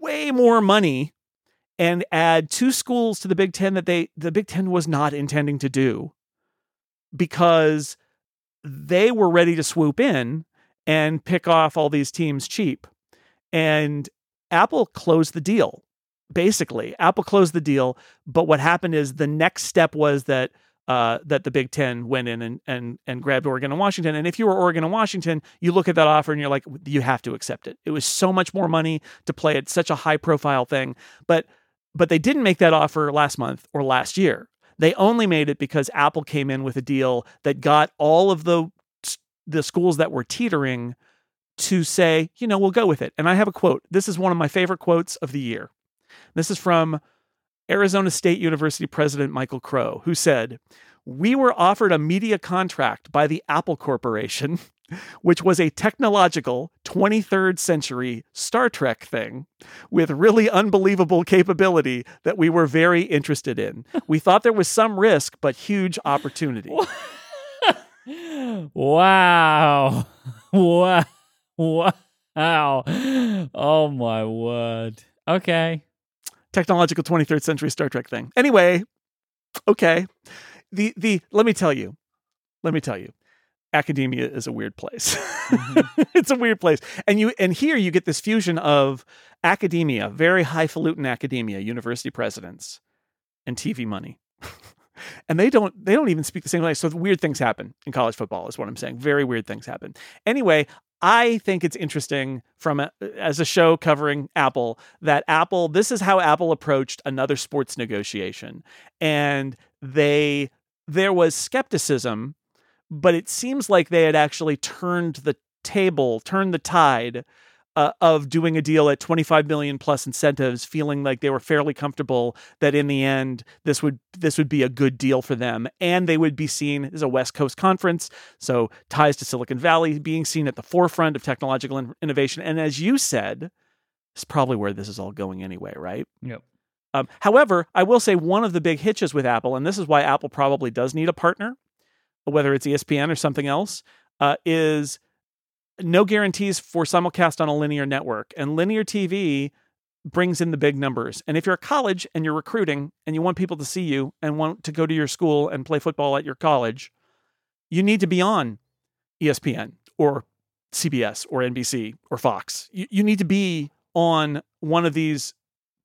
way more money and add two schools to the Big Ten that they the Big Ten was not intending to do because they were ready to swoop in and pick off all these teams cheap. And Apple closed the deal. Basically, Apple closed the deal, but what happened is the next step was that uh, that the Big Ten went in and, and and grabbed Oregon and Washington. And if you were Oregon and Washington, you look at that offer and you're like, you have to accept it. It was so much more money to play at such a high profile thing, but but they didn't make that offer last month or last year. They only made it because Apple came in with a deal that got all of the the schools that were teetering to say, you know, we'll go with it. And I have a quote. This is one of my favorite quotes of the year. This is from Arizona State University President Michael Crow, who said, We were offered a media contract by the Apple Corporation, (laughs) which was a technological 23rd century Star Trek thing with really unbelievable capability that we were very interested in. We thought there was some risk, but huge opportunity. (laughs) wow. (laughs) Wow. Wow. Oh my word. Okay. Technological 23rd century Star Trek thing. Anyway, okay. The the let me tell you. Let me tell you. Academia is a weird place. Mm-hmm. (laughs) it's a weird place. And you and here you get this fusion of academia, very highfalutin academia, university presidents, and TV money. (laughs) and they don't they don't even speak the same language. So weird things happen in college football is what I'm saying. Very weird things happen. Anyway, I think it's interesting from a, as a show covering Apple that Apple this is how Apple approached another sports negotiation. And they there was skepticism but it seems like they had actually turned the table turned the tide uh, of doing a deal at 25 million plus incentives feeling like they were fairly comfortable that in the end this would this would be a good deal for them. And they would be seen as a west coast conference. So ties to silicon valley being seen at the forefront of technological in- innovation. And as you said it's probably where this is all going anyway right? Yep. um, however i will say one of the big hitches with apple and this is why apple probably does need a partner whether it's espn or something else uh, is no guarantees for simulcast on a linear network. And linear TV brings in the big numbers. And if you're a college and you're recruiting and you want people to see you and want to go to your school and play football at your college, you need to be on ESPN or CBS or NBC or Fox. You, you need to be on one of these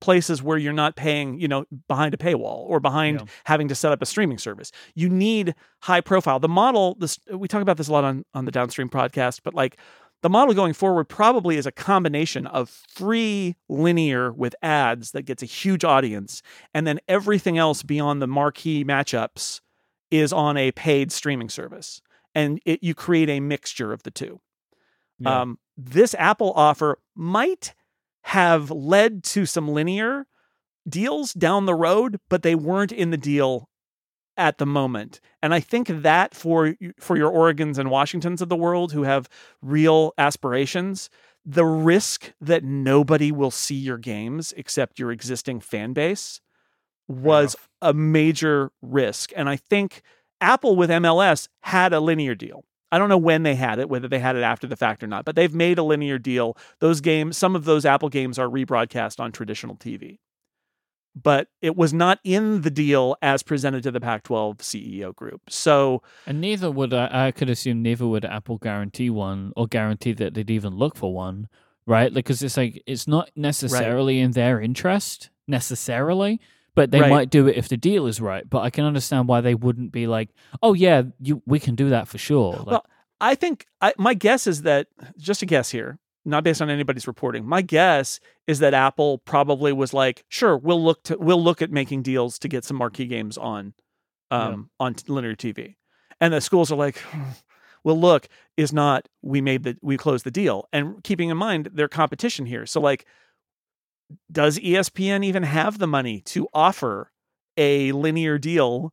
places where you're not paying, you know, behind a paywall or behind Yeah. having to set up a streaming service. You need high profile. The model, this we talk about this a lot on on the downstream podcast, but like the model going forward probably is a combination of free linear with ads that gets a huge audience, and then everything else beyond the marquee matchups is on a paid streaming service, and it, you create a mixture of the two. Yeah. Um, this Apple offer might have led to some linear deals down the road, but they weren't in the deal at the moment. And I think that for for your Oregons and Washingtons of the world who have real aspirations, the risk that nobody will see your games except your existing fan base was a major risk. And I think Apple with MLS had a linear deal. I don't know when they had it, whether they had it after the fact or not, but they've made a linear deal. Those games, some of those Apple games are rebroadcast on traditional TV. But it was not in the deal as presented to the Pac 12 CEO group. So, And neither would I, I could assume neither would Apple guarantee one or guarantee that they'd even look for one, right? Because it's like it's not necessarily in their interest necessarily, but they Right. might do it if the deal is right. But I can understand why they wouldn't be like, "Oh yeah, you we can do that for sure." Like, Well, I think I, my guess is that just a guess here, not based on anybody's reporting. My guess is that Apple probably was like, "Sure, we'll look to we'll look at making deals to get some marquee games on, um, on t- linear TV," and the schools are like. (sighs) Well, look, is not we made the we closed the deal, and keeping in mind their competition here. So, like, does ESPN even have the money to offer a linear deal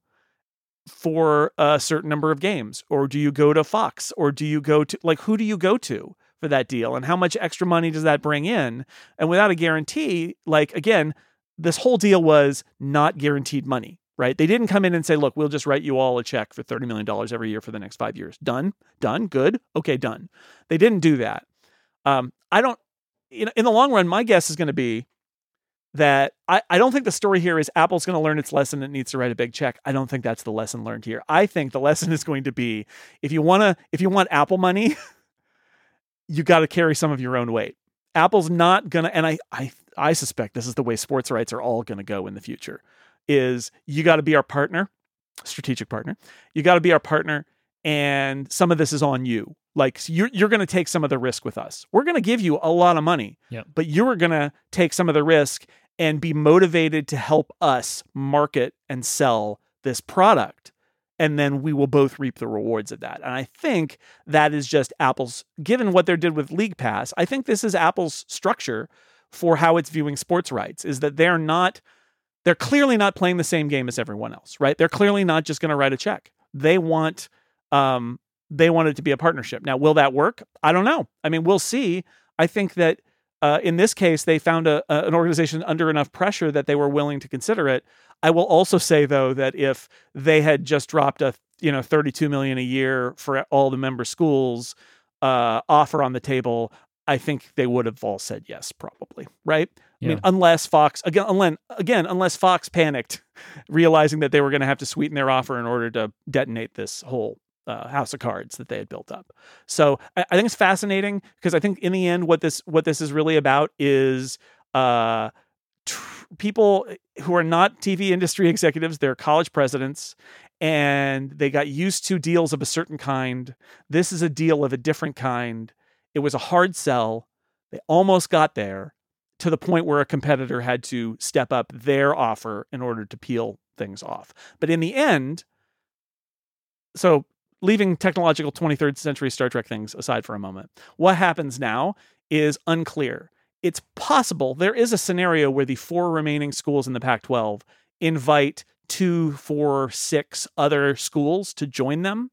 for a certain number of games? Or do you go to Fox? Or do you go to like who do you go to for that deal? And how much extra money does that bring in? And without a guarantee like again this whole deal was not guaranteed money right? They didn't come in and say look we'll just write you all a check for 30 million dollars every year for the next 5 years. Done. Done. Good. Okay done. They didn't do that. Um i don't in, in the long run my guess is going to be that I, I don't think the story here is Apple's going to learn its lesson. It needs to write a big check. I don't think that's the lesson learned here. I think the lesson (laughs) is going to be if you want to if you want Apple money, (laughs) you got to carry some of your own weight. Apple's not gonna, and I I I suspect this is the way sports rights are all going to go in the future. Is you got to be our partner, strategic partner. You got to be our partner, and some of this is on you. Like you're you're going to take some of the risk with us. We're going to give you a lot of money, Yep. but you are going to take some of the risk and be motivated to help us market and sell this product. And then we will both reap the rewards of that. And I think that is just Apple's, given what they did with League Pass, I think this is Apple's structure for how it's viewing sports rights is that they're not, they're clearly not playing the same game as everyone else, right? They're clearly not just going to write a check. They want, um, they want it to be a partnership. Now, will that work? I don't know. I mean, we'll see. I think that uh, in this case, they found a, a, an organization under enough pressure that they were willing to consider it. I will also say though that if they had just dropped a you know 32 million a year for all the member schools uh, offer on the table, I think they would have all said yes, probably, right? I mean, unless Fox again, unless, again, unless Fox panicked, (laughs) realizing that they were going to have to sweeten their offer in order to detonate this whole uh, house of cards that they had built up. So I, I think it's fascinating because I think in the end, what this what this is really about is uh, tr- people who are not TV industry (laughs) executives. They're college presidents, and they got used to deals of a certain kind. This is a deal of a different kind. It was a hard sell. They almost got there to the point where a competitor had to step up their offer in order to peel things off. But in the end, so leaving technological 23rd century Star Trek things aside for a moment, what happens now is unclear. It's possible there is a scenario where the four remaining schools in the Pac 12 invite two, four, six other schools to join them.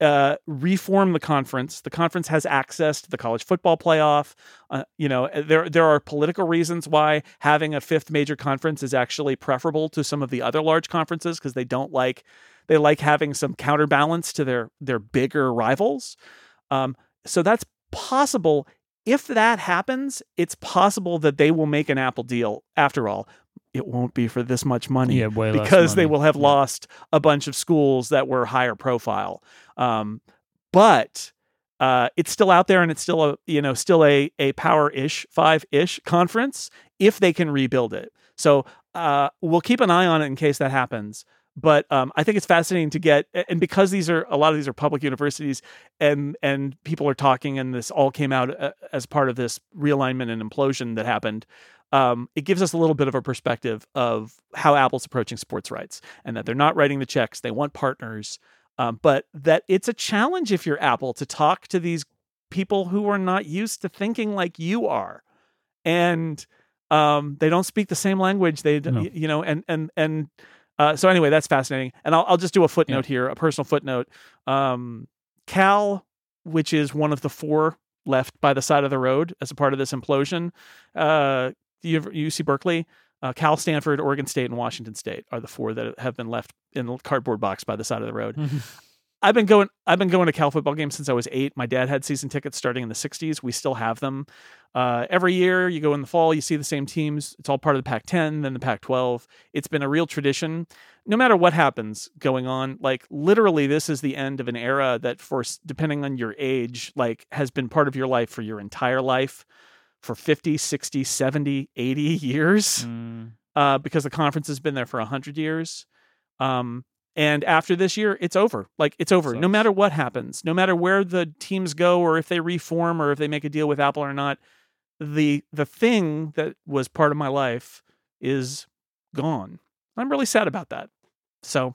Uh, reform the conference. The conference has access to the college football playoff. Uh, you know, there there are political reasons why having a fifth major conference is actually preferable to some of the other large conferences because they don't like they like having some counterbalance to their their bigger rivals. Um, so that's possible. If that happens, it's possible that they will make an Apple deal. After all, it won't be for this much money Yeah, because they will have Yeah. lost a bunch of schools that were higher profile. Um, but uh, it's still out there, and it's still a you know still a a power ish five ish conference if they can rebuild it. So uh, we'll keep an eye on it in case that happens. But um, I think it's fascinating to get, and because these are a lot of these are public universities, and and people are talking, and this all came out uh, as part of this realignment and implosion that happened. Um, it gives us a little bit of a perspective of how Apple's approaching sports rights, and that they're not writing the checks; they want partners. Um, but that it's a challenge if you're Apple to talk to these people who are not used to thinking like you are, and um, they don't speak the same language. They, No. you know, and and and uh, so anyway, that's fascinating. And I'll I'll just do a footnote here, a personal footnote. Um, Cal, which is one of the four left by the side of the road as a part of this implosion, uh, UC Berkeley, Uh, Cal, Stanford, Oregon State, and Washington State are the four that have been left in the cardboard box by the side of the road. I've been going. I've been going to Cal football games since I was eight. My dad had season tickets starting in the '60s. We still have them. Uh, every year, you go in the fall, you see the same teams. It's all part of the Pac-10, then the Pac-12. It's been a real tradition. No matter what happens going on, like literally, this is the end of an era that, for depending on your age, like has been part of your life for your entire life, for 50, 60, 70, 80 years, Mm. uh, because the conference has been there for 100 years. Um, and after this year, it's over. Like it's over. No matter what happens, no matter where the teams go, or if they reform, or if they make a deal with Apple or not, the the thing that was part of my life is gone. I'm really sad about that. So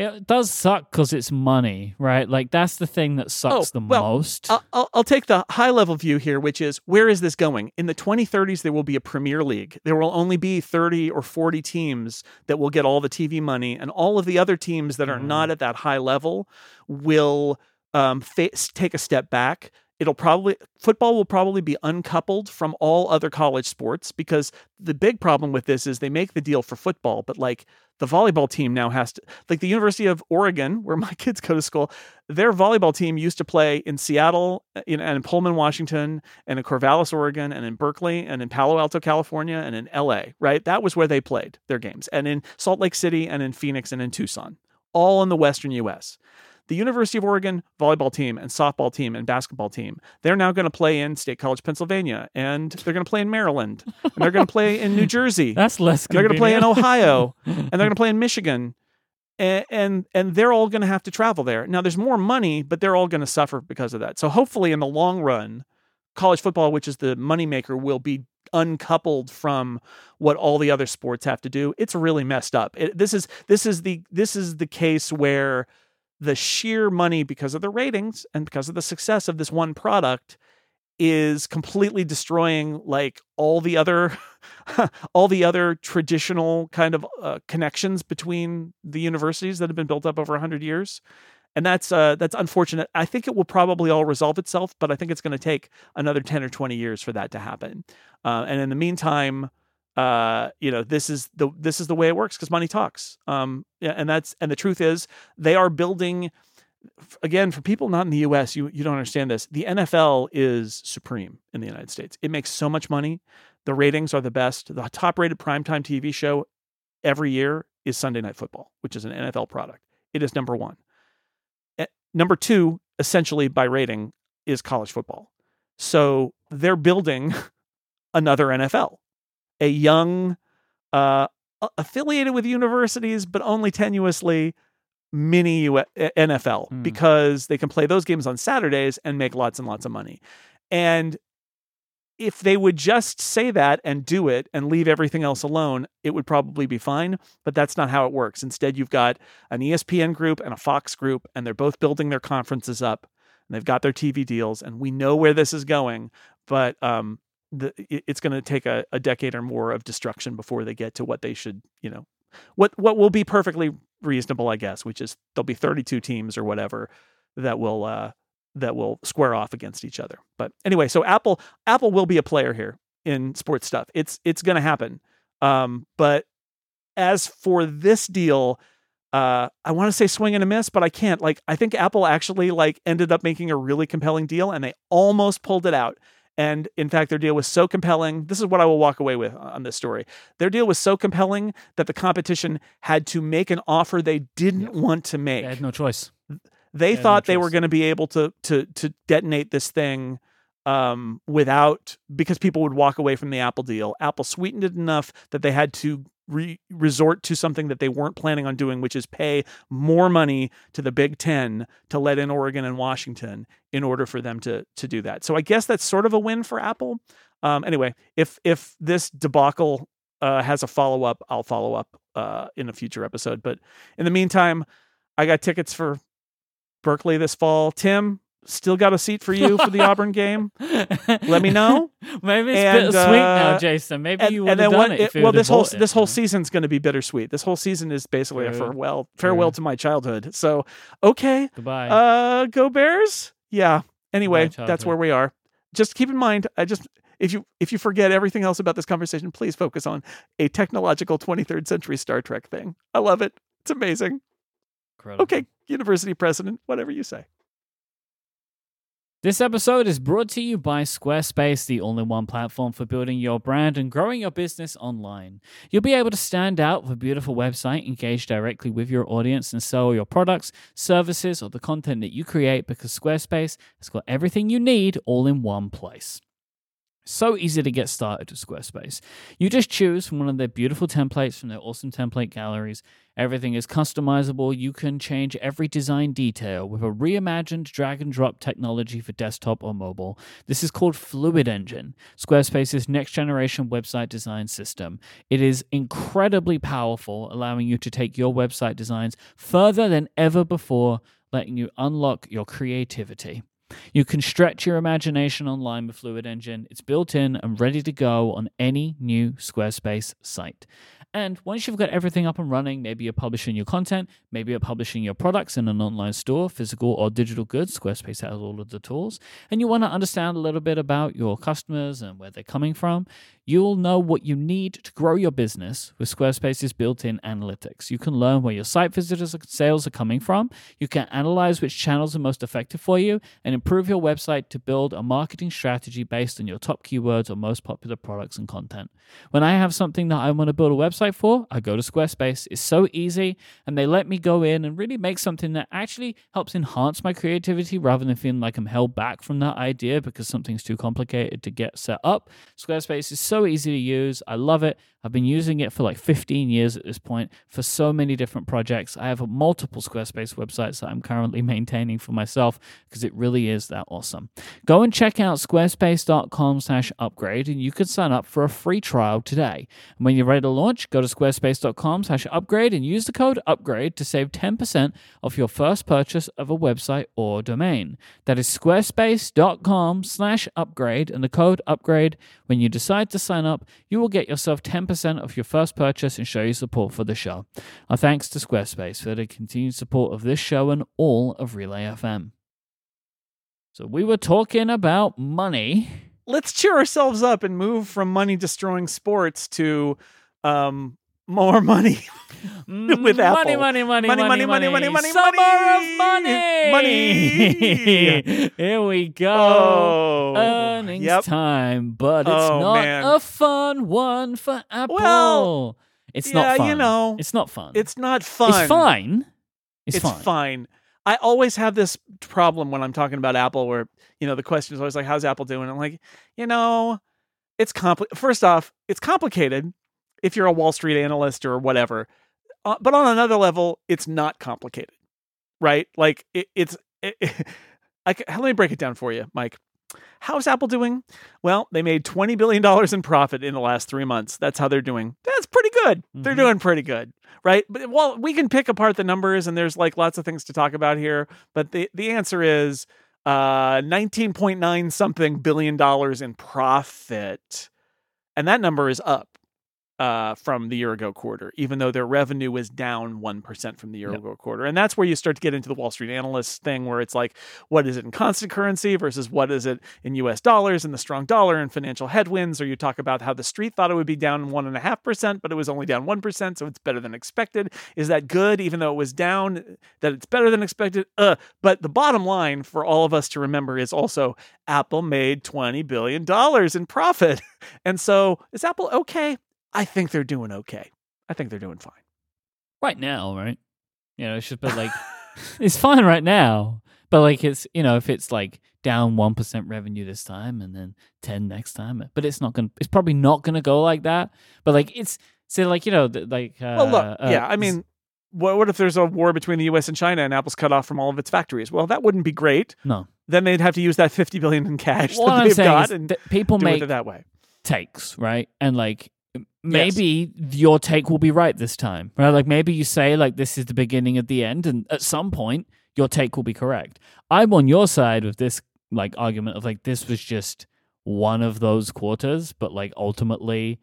It does suck because it's money, right? Like that's the thing that sucks the Oh, well, most. I'll, I'll, take the high level view here, which is where is this going? In the 2030s, there will be a Premier League. There will only be 30 or 40 teams that will get all the TV money, and all of the other teams that are Mhm. not at that high level will um, fa- take a step back. It'll probably football will probably be uncoupled from all other college sports because the big problem with this is they make the deal for football, but like the volleyball team now has to like the University of Oregon, (laughs) where my kids go to school, their volleyball team used to play in Seattle uh, in, and in Pullman, Washington, and in Corvallis, Oregon, and in Berkeley, and in Palo Alto, California, and in LA, right? That was where they played their games, and in Salt Lake City, and in Phoenix, and in Tucson, all in the Western US. The University of Oregon volleyball team and softball team and basketball team, they're now going to play in State College, Pennsylvania, and they're going to play in Maryland, and they're going to play in New Jersey, (laughs) that's less. they're going to play in. Ohio, (laughs) and they're going to play in Michigan, and and, and they're all going to have to travel there. Now, there's more money, but they're all going to suffer because of that. So, hopefully, in the long run, college football, which is the moneymaker, will be uncoupled from what all the other sports have to do. It's really messed up. It, this is this is the this is the case where the sheer money because of the ratings and because of the success of this one product is completely destroying like all the other (laughs) all the other traditional kind of uh, connections between the universities that have been built up over 100 years. And that's uh, that's unfortunate. I think it will probably all resolve itself but i think it's going to take another 10 or 20 years for that to happen. Uh, and in the meantime uh, you know this is the this is the way it works because money talks um, yeah, and that's and the truth is they are building again for people not in the US you you don't understand this the NFL is supreme in the United States. It makes so much money. The ratings are the best. The top rated primetime TV show every year is Sunday Night Football which is an NFL product. It is number 1 Eh, number 2 essentially by rating is college football. So they're building (laughs) another NFL a young uh affiliated with universities but only tenuously mini U- NFL Hmm. because they can play those games on Saturdays and make lots and lots of money. And if they would just say that and do it and leave everything else alone, it would probably be fine. But that's not how it works. Instead, you've got an ESPN group and a Fox group, and they're both building their conferences up and they've got their TV deals. And we know where this is going, but um, the, it's going to take a, a decade or more of destruction before they get to what they should, you know, what what will be perfectly reasonable, I guess, which is there'll be 32 teams or whatever that will uh, that will square off against each other. But anyway, so Apple Apple will be a player here in sports stuff. It's it's going to happen. Um, but as for this deal, uh, I want to say swing and a miss, but I can't. Like, I think Apple actually like ended up making a really compelling deal, and they almost pulled it out. And in fact, their deal was so compelling. This is what I will walk away with on this story. Their deal was so compelling that the competition had to make an offer they didn't Yep. want to make They had no choice. they no thought they were going to be able to to to detonate this thing um, without because people would walk away from the Apple deal. Apple sweetened it enough that they had to re- resort to something that they weren't planning on doing, which is pay more money to the Big Ten to let in Oregon and Washington in order for them to to do that. So I guess that's sort of a win for Apple. Um, anyway, if if this debacle uh, has a follow up, I'll follow up uh, in a future episode. But in the meantime, I got tickets for Berkeley this fall. Tim, still got a seat for you for the Auburn (laughs) game. Let me know. (laughs) Maybe it's And, bittersweet now, uh, Jason. Maybe And, you would and have done it. you well, this whole it, this whole season's going to be bittersweet. This whole season is basically a farewell farewell Good. to my childhood. So okay, Goodbye. uh, go Bears. Yeah. Anyway, that's where we are. just keep in mind, I just if you if you forget everything else about this conversation, please focus on a technological 23rd century Star Trek thing. I love it. It's amazing. Incredible. Okay, university president, whatever you say. This episode is brought to you by Squarespace, the all in one platform for building your brand and growing your business online. You'll be able to stand out with a beautiful website, engage directly with your audience, and sell your products, services, or the content that you create because Squarespace has got everything you need all in one place. So easy to get started with Squarespace. You just choose from one of their beautiful templates from their awesome template galleries. Everything is customizable. You can change every design detail with a reimagined drag and drop technology for desktop or mobile. This is called Fluid Engine, Squarespace's next generation website design system. It is incredibly powerful, allowing you to take your website designs further than ever before, letting you unlock your creativity. You can stretch your imagination online with Fluid Engine. It's built in and ready to go on any new Squarespace site. And once you've got everything up and running, maybe you're publishing your content, maybe you're publishing your products in an online store, physical or digital goods. Squarespace has all of the tools. And you want to understand a little bit about your customers and where they're coming from. You'll know what you need to grow your business with Squarespace's built in analytics. You can learn where your site visitors and sales are coming from. You can analyze which channels are most effective for you and improve your website to build a marketing strategy based on your top keywords or most popular products and content. When I have something that I want to build a website for, I go to Squarespace. It's so easy, and they let me go in and really make something that actually helps enhance my creativity rather than feeling like I'm held back from that idea because something's too complicated to get set up. Squarespace is so easy to use. I love it. I've been using it for like 15 years at this point for so many different projects. I have multiple Squarespace websites that I'm currently (laughs) maintaining for myself because it really is that awesome. Go and check out squarespace.com slash upgrade and you can sign up for a free trial today. And when you're ready to launch, go to squarespace.com slash upgrade and use the code upgrade to save 10% off your first purchase of a website or domain. That is squarespace.com slash upgrade and the code upgrade. When you decide to sign up, you will get yourself 10% off your first purchase and show your support for the show. Our thanks to Squarespace for the continued support of this show and all of Relay FM. So we were talking about money. Let's cheer ourselves up and move from money destroying sports to um more (laughs) money with money, Apple. money, money, money, Money, money, money, money, money, Summer money. money. Money. (laughs) Here we go. Oh, Earnings yep. time, but it's Oh, not man. a fun one for Apple. Well, it's yeah, not fun. you know, it's not fun. It's not fun. It's fine. It's, It's, fine. fine. I always have this problem when I'm talking about Apple, where you know the question is always like, "How's Apple doing?" I'm like, you know, it's compli First off, it's complicated if you're a Wall Street analyst or whatever. Uh, but on another level, it's not complicated, right? Like it, it's. It, (laughs) I ca- let me break it down for you, Myke. How's Apple doing? Well, they made twenty billion dollars in profit in the last three months. That's how they're doing. That's pretty good. They're Mhm. doing pretty good, right? But well, we can pick apart the numbers, and there's like lots of things to talk about here. But the the answer is uh, nineteen point nine something billion dollars in profit, and that number is up uh, from the year ago quarter, even though their revenue was down 1% from the year Yep. ago quarter. And that's where you start to get into the Wall Street analysts thing, where it's like, what is it in constant currency versus what is it in US dollars and the strong dollar and financial headwinds? Or you talk about how the street thought it would be down 1.5%, but it was only down 1%, so it's better than expected. Is that good, even though it was down, that it's better than expected? Uh, but the bottom line for all of us to remember is also Apple made $20 billion in profit. (laughs) And so is Apple okay? I think they're doing okay. I think they're doing fine. right now, right? You know, it's just but like (laughs) (laughs) it's fine right now. But like it's you know, if it's like down one percent revenue this time and then ten next time, but it's not gonna it's probably not gonna go like that. But like it's so like, you know, th- like uh, Well, look, uh, yeah, I mean, what, what if there's a war between the U.S. and China and Apple's cut off from all of its factories? Well, that wouldn't be great. no. Then they'd have to use that 50 billion in cash What that I'm they've saying got and people make it that way. takes, right? And like maybe your take will be right this time, right? Like maybe you say like this is the beginning of the end, and at some point your take will be correct. I'm on your side with this like argument of like this was just one of those quarters, but like ultimately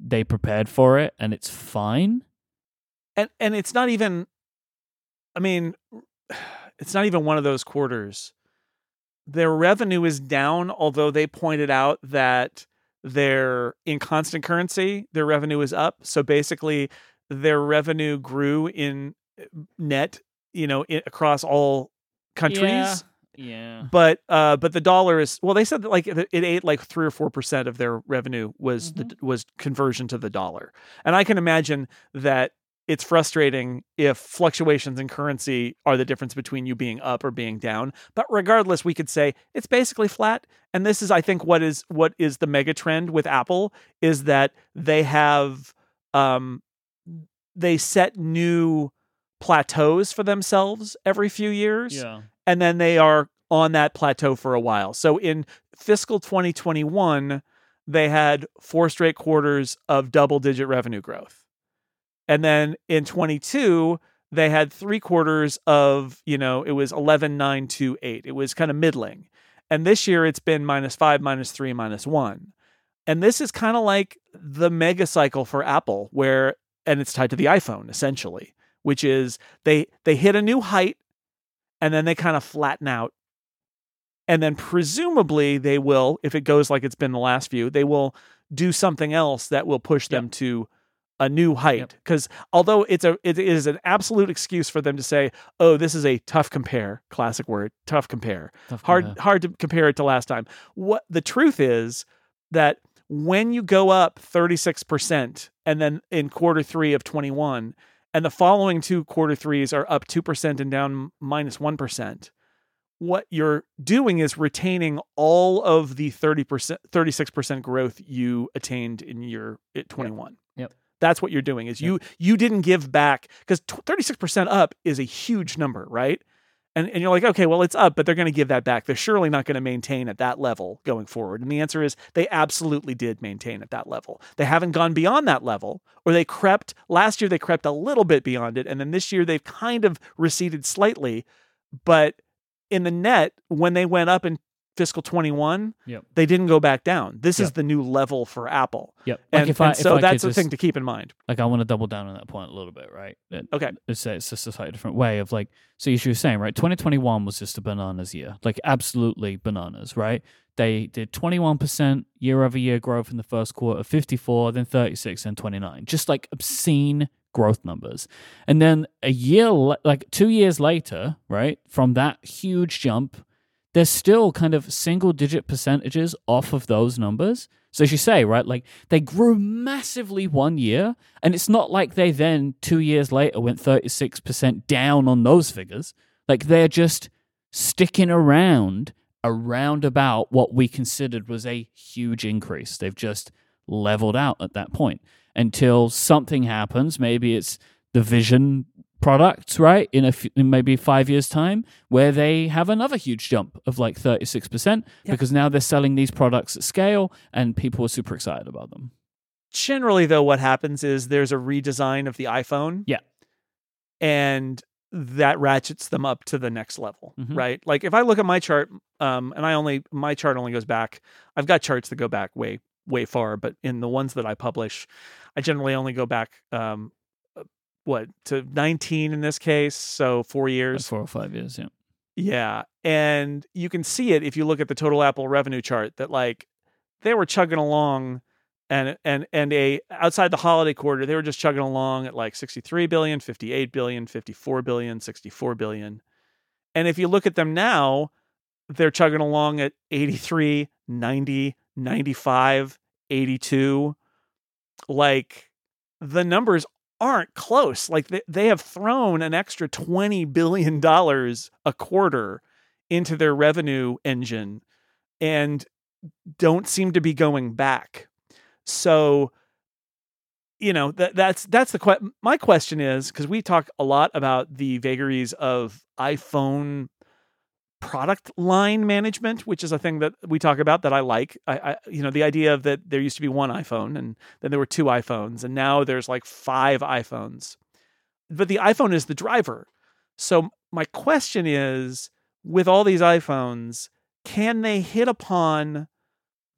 they prepared for it and it's fine. And and it's not even. I mean, (sighs) it's not even one of those quarters their revenue is down, although they pointed out that their in constant currency, their revenue is up. So basically, their revenue grew in uh, net, you know, i across all countries. Yeah. Yeah. But uh, but the dollar is well. They said that like it it ate like three or four percent of their revenue was the was conversion to the dollar, and I can imagine that it's frustrating if fluctuations in currency are the difference between you being up or being down. But regardless, we could say it's basically flat. And this is, I think, what is what is the mega trend with Apple is that they have um they set new plateaus for themselves every few years Yeah. and then they are on that plateau for a while. So in fiscal 2021, they had four straight quarters of double digit revenue growth. And then in 22, they had three quarters of, you know, it was 11, 9, 2, 8. It was kind of middling. And this year it's been minus five, minus three, minus one. And this is kind of like the mega cycle for Apple, where, and it's tied to the iPhone essentially, which is they they hit a new height and then they kind of flatten out. And then presumably they will, if it goes like it's been the last few, they will do something else that will push them to a new height. Because although it's a it is an absolute excuse for them to say, "Oh, this is a tough compare," classic word, tough compare, Tough hard compare. hard to compare it to last time. What the truth is that when you go up 36% and then in quarter 3 of 21 and the following two quarter threes are up 2% and down minus 1, what you're doing is retaining all of the 30%, 36% growth you attained in year eh, at 21. That's what you're doing is you you didn't give back because 36% up is a huge number, right? And, and you're like, okay, well, it's up, but they're going to give that back. They're surely not going to maintain at that level going forward. And the answer is they absolutely did maintain at that level. They haven't gone beyond that level, or they crept. Last year, they crept a little bit beyond it. And then this year, they've kind of receded slightly. But in the net, when they went up in fiscal 21, Yep. they didn't go back down. This is the new level for Apple. Yep. And, like if I, and so that's the just- thing to keep in mind. like I want to double down on that point a little bit, right? It- Okay. It's, it's just a slightly different way of like, so you were saying, right? 2021 was just a bananas year, like absolutely bananas, right? They did 21% year over year growth in the first quarter, 54, then 36, and 29. Just like obscene growth numbers. And then a year, like two years later, right, from that huge jump, they're still kind of single digit percentages off of those numbers. So as you say, right, like they grew massively one year, and it's not like they then two years later went 36% down on those figures. Like they're just sticking around around about what we considered was a huge increase. They've just leveled out at that point until something happens. Maybe it's the vision products, right? In a f- in maybe five years' time, where they have another huge jump of like thirty six percent because now they're selling these products at scale and people are super excited about them. Generally, though, what happens is there's a redesign of the iPhone. Yeah. And that ratchets them up to the next level, Mhm. right? Like if I look at my chart, um, and I only my chart only goes back. I've got charts that go back way way far, but in the ones that I publish, I generally only go back, um, what to 19 in this case, so four years. four or five years, yeah. Yeah. And you can see it if you look at the total Apple revenue chart that like they were chugging along and and and a outside the holiday quarter they were just chugging along at like 63 billion, 58 billion, 54 billion, 64 billion. And if you look at them now, they're chugging along at 83, 90, 95, 82. Like the numbers aren't close. Like they, they have thrown an extra $20 billion a quarter into their revenue engine and don't seem to be going back. So, you know, that that's that's the que- my question is because we talk a lot about the vagaries of iPhone product line management, which is a thing that we talk about that I like. I, I you know, the idea of that there used to be one iPhone and then there were two iPhones and now there's like five iPhones. But the iPhone is the driver. So my question is with all these iPhones, can they hit upon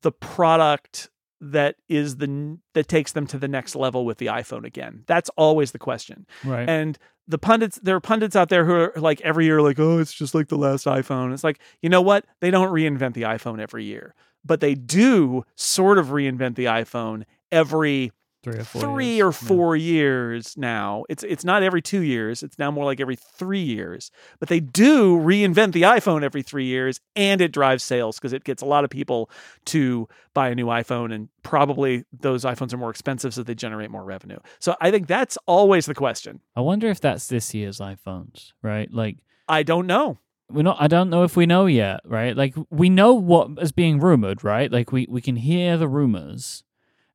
the product that is the that takes them to the next level with the iPhone again? That's always the question. Right. And the pundits there are pundits out there who are like every year like oh it's just like the last iphone. It's like you know what? They don't reinvent the iphone every year but they do sort of reinvent the iphone every Three or four. three years. or Yeah. years now. It's it's not every two years. It's now more like every three years. But they do reinvent the iPhone every three years, and it drives sales because it gets a lot of people to buy a new iPhone, and probably those iPhones are more expensive, so they generate more revenue. So I think that's always the question. I wonder if that's this year's iPhones, right? Like I don't know. we're not I don't know if we know yet, right? Like we know what is being rumored, right? Like we, we can hear the rumors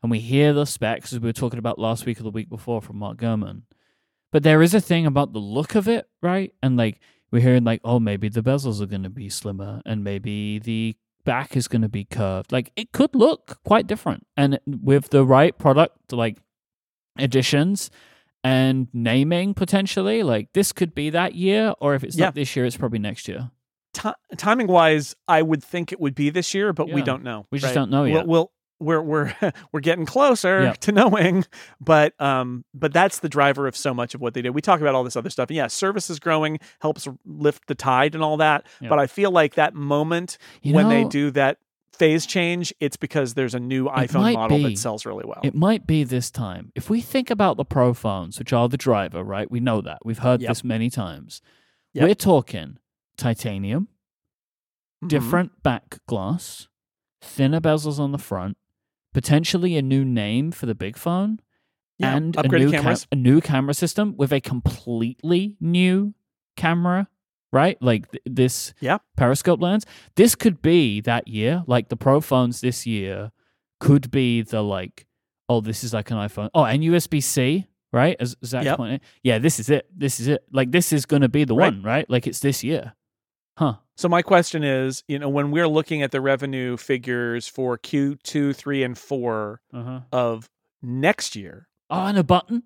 and we hear the specs as we were talking about last week or the week before from Mark Gurman. But there is a thing about the look of it, right? And like we're hearing like, oh, maybe the bezels are gonna be slimmer and maybe the back is gonna be curved. Like it could look quite different. And with the right product like additions and naming potentially, like this could be that year, or if it's Yeah. not this year, it's probably next year. Ti timing wise, I would think it would be this year, but we don't know. We just right? don't know We'll- yet. We'll, we're we're (laughs) we're getting closer Yeah. to knowing, but um, but that's the driver of so much of what they do. We talk about all this other stuff, and yeah, service is growing, helps lift the tide and all that. Yeah. But I feel like that moment You when they do that phase change, it's because there's a new iPhone model be. that sells really well. It might be this time. If we think about the Pro phones, which are the driver, right? We know that. We've heard Yep. this many times. Yep. We're talking titanium, Mhm. different back glass, thinner bezels on the front, potentially a new name for the big phone, Yeah, and a new, cam- a new camera system with a completely new camera, right? Like th- this Yeah. periscope lens. This could be that year. Like the Pro phones this year could be the like, oh, this is like an iPhone. Oh, and USB C, right? As Zach Yep. pointed. Yeah, this is it. This is it. Like this is going to be the Right. one, right? Like it's this year. Huh. So my question is, you know, when we're looking at the revenue figures for Q2, 3 and 4 Uh huh. of next year, Oh, and a button.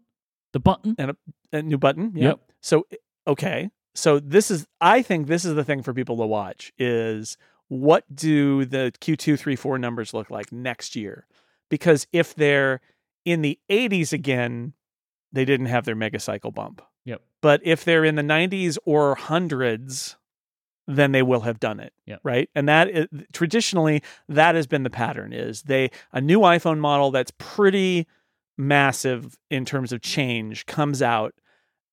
The button. And a, a new button, yeah. Yep. So okay, so this is I think this is the thing for people to watch is what do the Q2, 3, 4 numbers look like next year? Because if they're in the 80s again, they didn't have their mega cycle bump. Yep. But if they're in the 90s or hundreds, then they will have done it. Yep. Right. And that is, traditionally that has been the pattern is they a new iPhone model that's pretty massive in terms of change comes out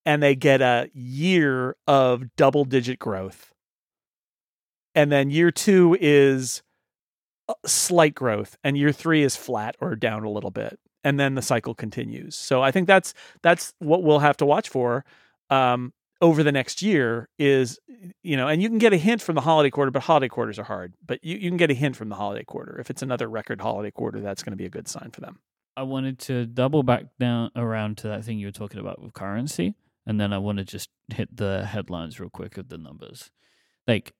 and they get a year of double digit growth. And then year 2 is slight growth and year 3 is flat or down a little bit and then the cycle continues. So I think that's that's what we'll have to watch for um, over the next year is you know, and you can get a hint from the holiday quarter, but holiday quarters are hard. But you, you can get a hint from the holiday quarter. If it's another record holiday quarter, that's going to be a good sign for them. I wanted to double back down around to that thing you were talking about with currency, and then I want to just hit the headlines real quick of the numbers. Like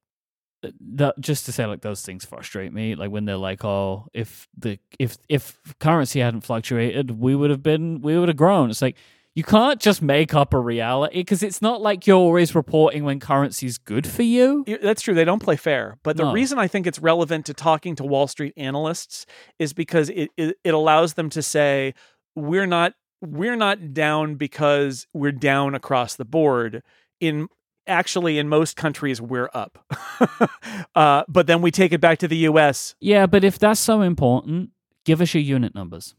uh, that, just to say, like those things frustrate me. Like when they're like, "Oh, if the if if currency hadn't fluctuated, we would have been we would have grown." It's like you can't just make up a reality because it's not like you're always reporting when currency's good for you. That's true. They don't play fair. But the No. reason I think it's relevant to talking to Wall Street analysts is because it, it, it allows them to say, we're not we're not down because we're down across the board. In actually in most countries we're up. (laughs) uh, but then we take it back to the US. Yeah, but if that's so important, give us your unit numbers.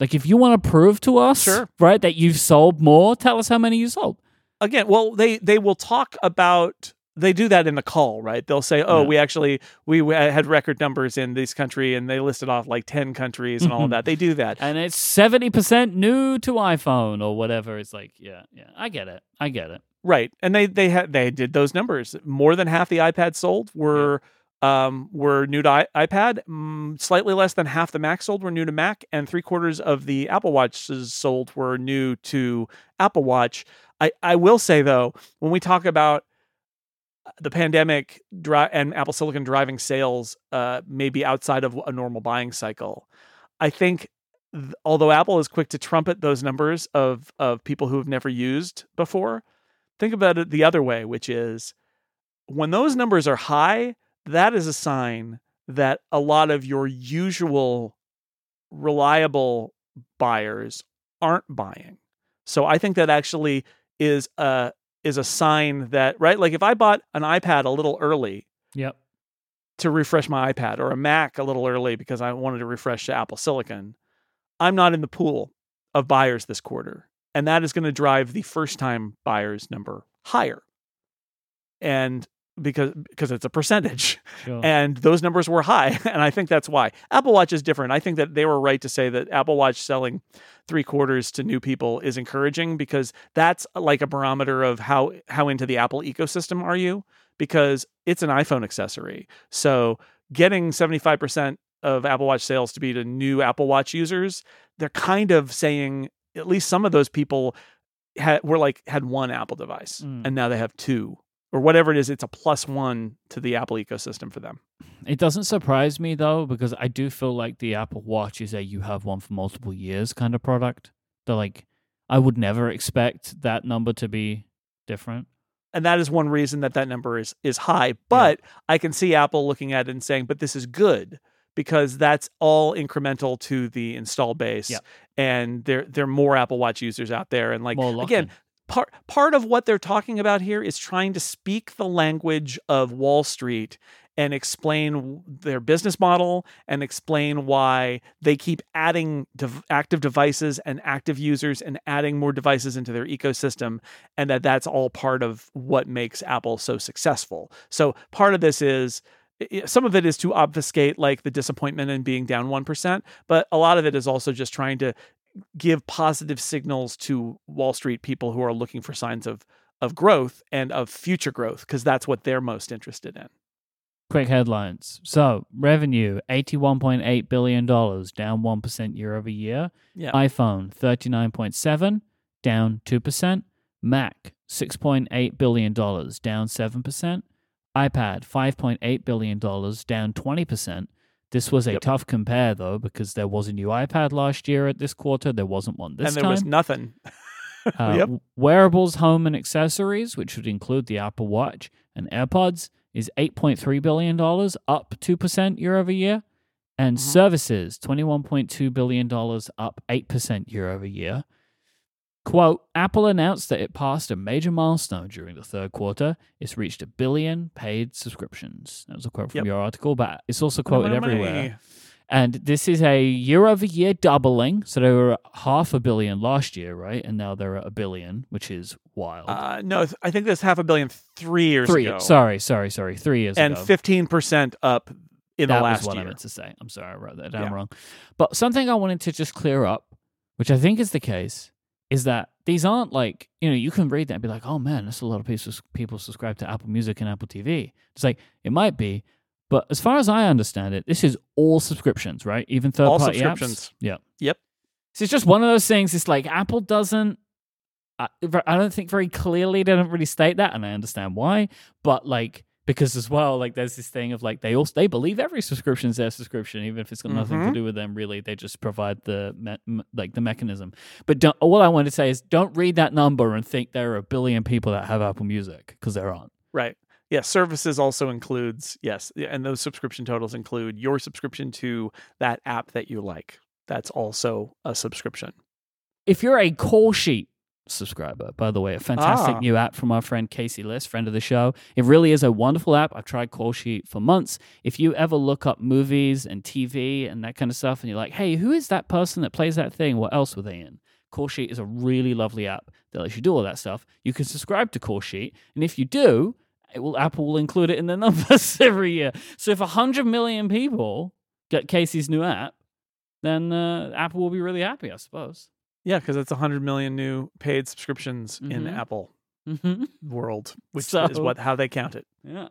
Like if you want to prove to us, Sure. right, that you've sold more, tell us how many you sold. Again, well, they they will talk about they do that in the call, right? They'll say, "Oh, Yeah. we actually we had record numbers in this country," and they listed off like ten countries and all of Mhm. that. They do that. And it's seventy percent new to iPhone or whatever. It's like, yeah, yeah, I get it, I get it. Right, and they they had they did those numbers. More than half the iPads sold were um were new to I- iPad. Mm, slightly less than half the Mac sold were new to Mac, and three quarters of the Apple Watches sold were new to Apple Watch. I I will say though, when we talk about the pandemic dri- and Apple Silicon driving sales, uh, maybe outside of a normal buying cycle, I think. th- Although Apple is quick to trumpet those numbers of of people who have never used before, think about it the other way, which is when those numbers are high, that is a sign that a lot of your usual reliable buyers aren't buying. So I think that actually is a is a sign that right like if I bought an iPad a little early Yep. to refresh my iPad or a Mac a little early because I wanted to refresh to Apple Silicon, I'm not in the pool of buyers this quarter. And that is going to drive the first time buyers number higher. And because because it's a percentage. Sure. and those numbers were high (laughs) and i think that's why. Apple watch is different. I think that they were right to say that apple watch selling three quarters to new people is encouraging because that's like a barometer of how how into the apple ecosystem are you because it's an iphone accessory. So getting 75% of apple watch sales to be to new apple watch users they're kind of saying at least some of those people had were like had one apple device Mm. and now they have two or whatever it is it's a plus one to the apple ecosystem for them It doesn't surprise me though, because I do feel like the Apple Watch is a you have one for multiple years kind of product. They're like, I would never expect that number to be different. and that is one reason that that number is is high but i can see apple looking at it and saying but this is good because that's all incremental to the install base Yeah. and there there are more apple watch users out there and like again part part of what they're talking about here is trying to speak the language of wall street and explain their business model and explain why they keep adding active devices and active users and adding more devices into their ecosystem and that that's all part of what makes Apple so successful. So part of this is some of it is to obfuscate like the disappointment in being down 1%, but a lot of it is also just trying to give positive signals to Wall Street people who are looking for signs of of growth and of future growth because that's what they're most interested in. Quick headlines. So, revenue $81.8 billion, down 1% year over year. Yeah. iPhone 39.7, down 2%. Mac $6.8 billion, down 7%. iPad $5.8 billion, down 20%. This was a Yep. tough compare though, because there was a new iPad last year at this quarter. There wasn't one this time, and there time. was nothing. (laughs) Uh, (laughs) Yep. Wearables, home, and accessories, which would include the Apple Watch and AirPods, is $8.3 billion, up 2% year over year. And Mhm. services, $21.2 billion, up 8% year over year. Quote Apple announced that it passed a major milestone during the third quarter. It's reached a billion paid subscriptions. That was a quote from Yep. your article, but it's also quoted everywhere. And this is a year over year doubling. So they were half a billion last year, right? And now they're at a billion, which is wild. Uh, no, I think that's half a billion three years Three. ago. Sorry, sorry, sorry. Three years and ago. fifteen percent up in that the last was what year. I meant to say. I'm sorry, I wrote that down Yeah. wrong. But something I wanted to just clear up, which I think is the case, is that these aren't like you know you can read that and be like, oh man, that's a lot of people people subscribe to Apple Music and Apple TV. It's like it might be, but as far as I understand it, this is all subscriptions, right? Even third All party subscriptions. apps. Yeah. Yep. So it's just one of those things. It's like Apple doesn't. Uh, I, I don't think very clearly they don't really state that, and I understand why. But like because as well, like there's this thing of like they also they believe every subscription is their subscription, even if it's got nothing to Mhm. do with them. Really, they just provide the me- like the mechanism. But don't, all I want to say is don't read that number and think there are a billion people that have Apple Music because there aren't. Right. Yeah, services also includes yes, and those subscription totals include your subscription to that app that you like. That's also a subscription. if you're a call sheet subscriber, by the way, a fantastic Ah. new app from our friend Casey Liss, friend of the show. It really is a wonderful app. I've tried call sheet for months. If you ever look up movies and TV and that kind of stuff, and you're like, hey, who is that person that plays that thing? What else were they in? Call Sheet is a really lovely app that lets you do all that stuff. You can subscribe to Call Sheet, and if you do, it will Apple will include it in their (laughs) numbers every year. So if hundred million people get Casey's new app, then uh, Apple will be really happy, I suppose. Yeah, because it's 100 million new paid subscriptions in Mhm. Apple Mm-hmm. world, (laughs) which is what how they count it. Yeah.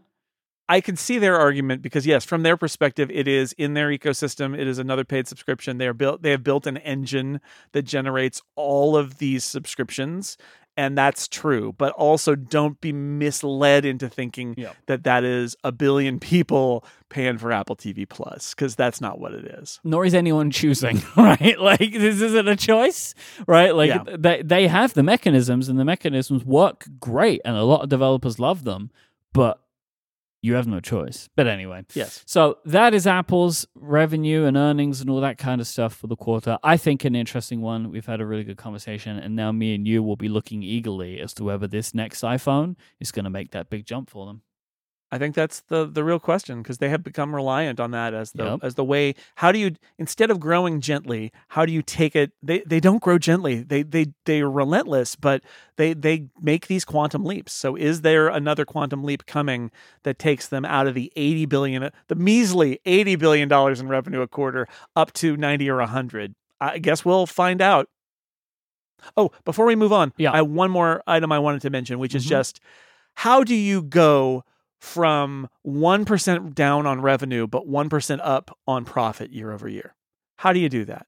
I can see their argument because yes, from their perspective, it is in their ecosystem. It is another paid subscription. They are built. They have built an engine that generates all of these subscriptions, and that's true. But also, don't be misled into thinking Yep. that that is a billion people paying for Apple TV Plus because that's not what it is. Nor is anyone choosing, (laughs) right? Like this isn't a choice, right? Like Yeah. they they have the mechanisms and the mechanisms work great and a lot of developers love them, but you have no choice. But anyway, Yes. so that is Apple's revenue and earnings and all that kind of stuff for the quarter. I think an interesting one. We've had a really good conversation, and now me and you will be looking eagerly as to whether this next iPhone is going to make that big jump for them. I think that's the the real question because they have become reliant on that as the Yep. as the way. How do you instead of growing gently, how do you take it? They they don't grow gently. They they they are relentless, but they they make these quantum leaps. So is there another quantum leap coming that takes them out of the eighty billion, the measly eighty billion dollars in revenue a quarter, up to ninety or hundred? I guess we'll find out. Oh, before we move on, Yeah. I have one more item I wanted to mention, which is Mhm. just how do you go from 1% down on revenue, but 1% up on profit year over year? How do you do that?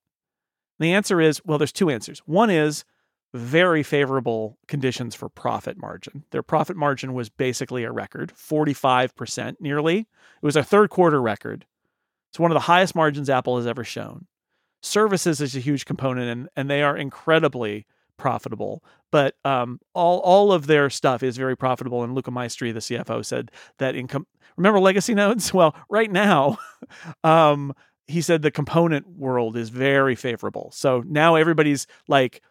The answer is well, there's two answers. One is very favorable conditions for profit margin. Their profit margin was basically a record, 45% nearly. It was a third quarter record. It's one of the highest margins Apple has ever shown. Services is a huge component, and, and they are incredibly profitable. But um, all all of their stuff is very profitable. And Luca Maestri, the CFO, said that income. Remember legacy (laughs) nodes? Well, right now, (laughs) um, he said the component world is very favorable. So now everybody's like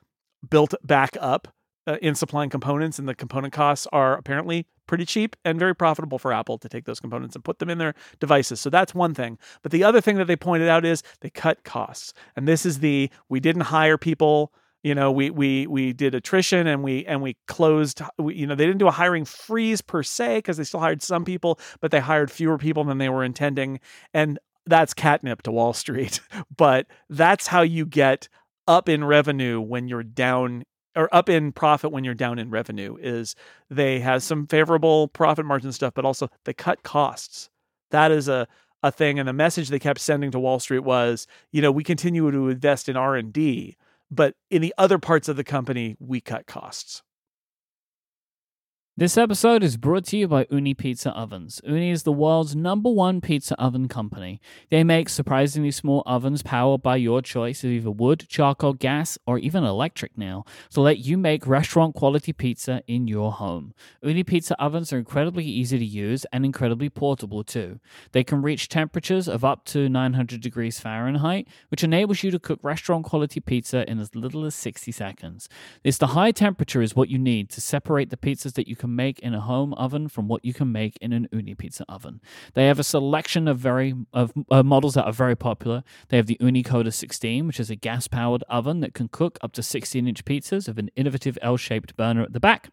built back up uh, in supplying components, and the component costs are apparently pretty cheap and very profitable for Apple to take those components and put them in their devices. So that's one thing. But the other thing that they pointed out is they cut costs, and this is the we didn't hire people you know we we we did attrition and we and we closed we, you know they didn't do a hiring freeze per se because they still hired some people but they hired fewer people than they were intending. And that's catnip to wall street (laughs) but that's how you get up in revenue when you're down or up in profit when you're down in revenue is they have some favorable profit margin stuff but also they cut costs. That is a a thing and the message they kept sending to wall street was you know we continue to invest in r&d but in the other parts of the company, we cut costs. This episode is brought to you by Ooni Pizza Ovens. Ooni is the world's number one pizza oven company. They make surprisingly small ovens powered by your choice of either wood, charcoal, gas, or even electric now to let you make restaurant quality pizza in your home. Ooni Pizza Ovens are incredibly easy to use and incredibly portable too. They can reach temperatures of up to 900 degrees Fahrenheit, which enables you to cook restaurant quality pizza in as little as 60 seconds. This the high temperature is what you need to separate the pizzas that you can make in a home oven from what you can make in an Ooni pizza oven. They have a selection of very of uh, models that are very popular. They have the Ooni Koda 16, which is a gas-powered oven that can cook up to 16-inch pizzas of an innovative L-shaped burner at the back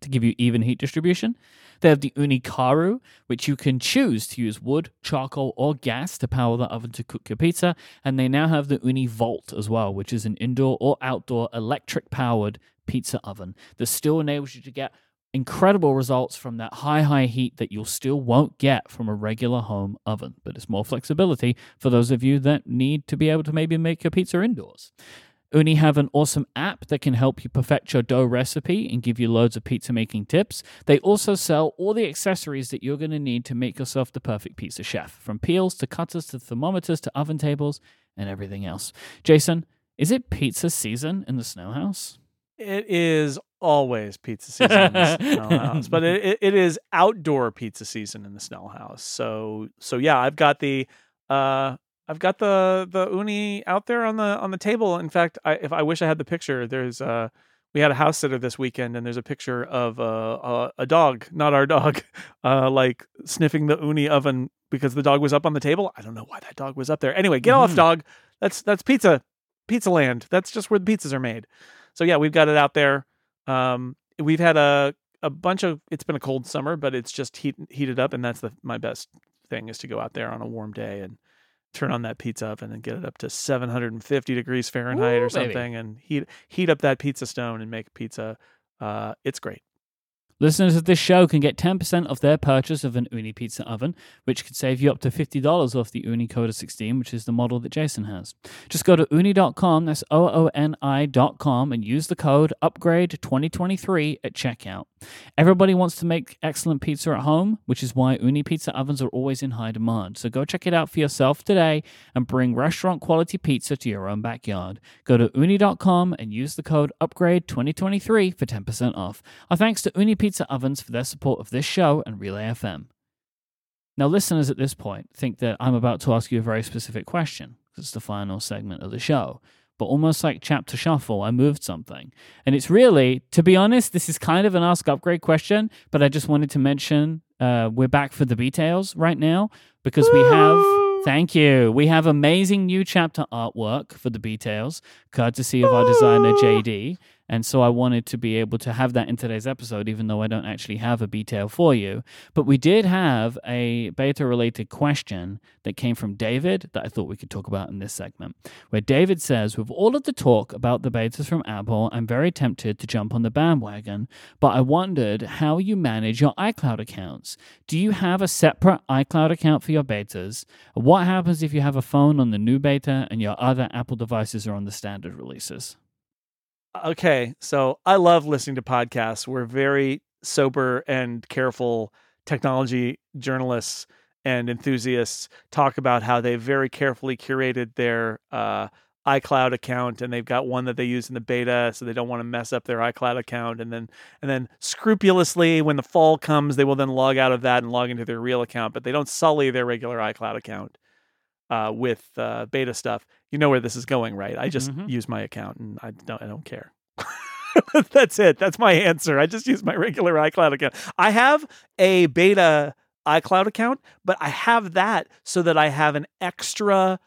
to give you even heat distribution. They have the Ooni Karu, which you can choose to use wood, charcoal, or gas to power the oven to cook your pizza. And they now have the Ooni Volt as well, which is an indoor or outdoor electric powered pizza oven that still enables you to get incredible results from that high, high heat that you still won't get from a regular home oven. But it's more flexibility for those of you that need to be able to maybe make your pizza indoors. Ooni have an awesome app that can help you perfect your dough recipe and give you loads of pizza making tips. They also sell all the accessories that you're going to need to make yourself the perfect pizza chef, from peels to cutters to thermometers to oven tables and everything else. Jason, is it pizza season in the Snell house? It is always pizza season in the (laughs) Snell House, but it, it, is outdoor pizza season in the Snell House. So so yeah, I've got the uh I've got the the Ooni out there on the on the table. In fact, I if I wish I had the picture. There's uh we had a house sitter this weekend, and there's a picture of uh, a a dog, not our dog, (laughs) uh like sniffing the Ooni oven because the dog was up on the table. I don't know why that dog was up there. Anyway, get off, Mhm. dog. That's that's pizza, pizza land. That's just where the pizzas are made. So yeah, we've got it out there. Um, we've had a a bunch of. It's been a cold summer, but it's just heat, heated up, and that's the my best thing is to go out there on a warm day and turn on that pizza oven and get it up to 750 degrees Fahrenheit Ooh, or baby. something, and heat heat up that pizza stone and make pizza. Uh, it's great. Listeners of this show can get 10% off their purchase of an Ooni pizza oven, which could save you up to $50 off the Ooni Koda 16, which is the model that Jason has. Just go to ooni.com, that's O O N I.com, and use the code UPGRADE2023 at checkout. Everybody wants to make excellent pizza at home, which is why Ooni pizza ovens are always in high demand. So go check it out for yourself today and bring restaurant quality pizza to your own backyard. Go to ooni.com and use the code UPGRADE2023 for 10% off. Our thanks to Ooni Pizza Ovens for their support of this show and Relay FM. Now, listeners at this point think that I'm about to ask you a very specific question because it's the final segment of the show. But almost like chapter shuffle, I moved something. And it's really, to be honest, this is kind of an ask upgrade question, but I just wanted to mention uh, we're back for the details right now because we have. Thank you. We have amazing new chapter artwork for the details, courtesy of our designer JD. And so I wanted to be able to have that in today's episode, even though I don't actually have a detail for you. But we did have a beta related question that came from David that I thought we could talk about in this segment, where David says, With all of the talk about the betas from Apple, I'm very tempted to jump on the bandwagon, but I wondered how you manage your iCloud accounts. Do you have a separate iCloud account for your betas? What happens if you have a phone on the new beta and your other Apple devices are on the standard releases? Okay, so I love listening to podcasts. We're very sober and careful technology journalists and enthusiasts talk about how they very carefully curated their uh, iCloud account and they've got one that they use in the beta so they don't want to mess up their iCloud account and then and then scrupulously when the fall comes they will then log out of that and log into their real account but they don't sully their regular iCloud account uh, with uh, beta stuff you know where this is going, right? I just Mhm. use my account and I don't I don't care. (laughs) That's it. That's my answer. I just use my regular iCloud account. I have a beta iCloud account, but I have that so that I have an extra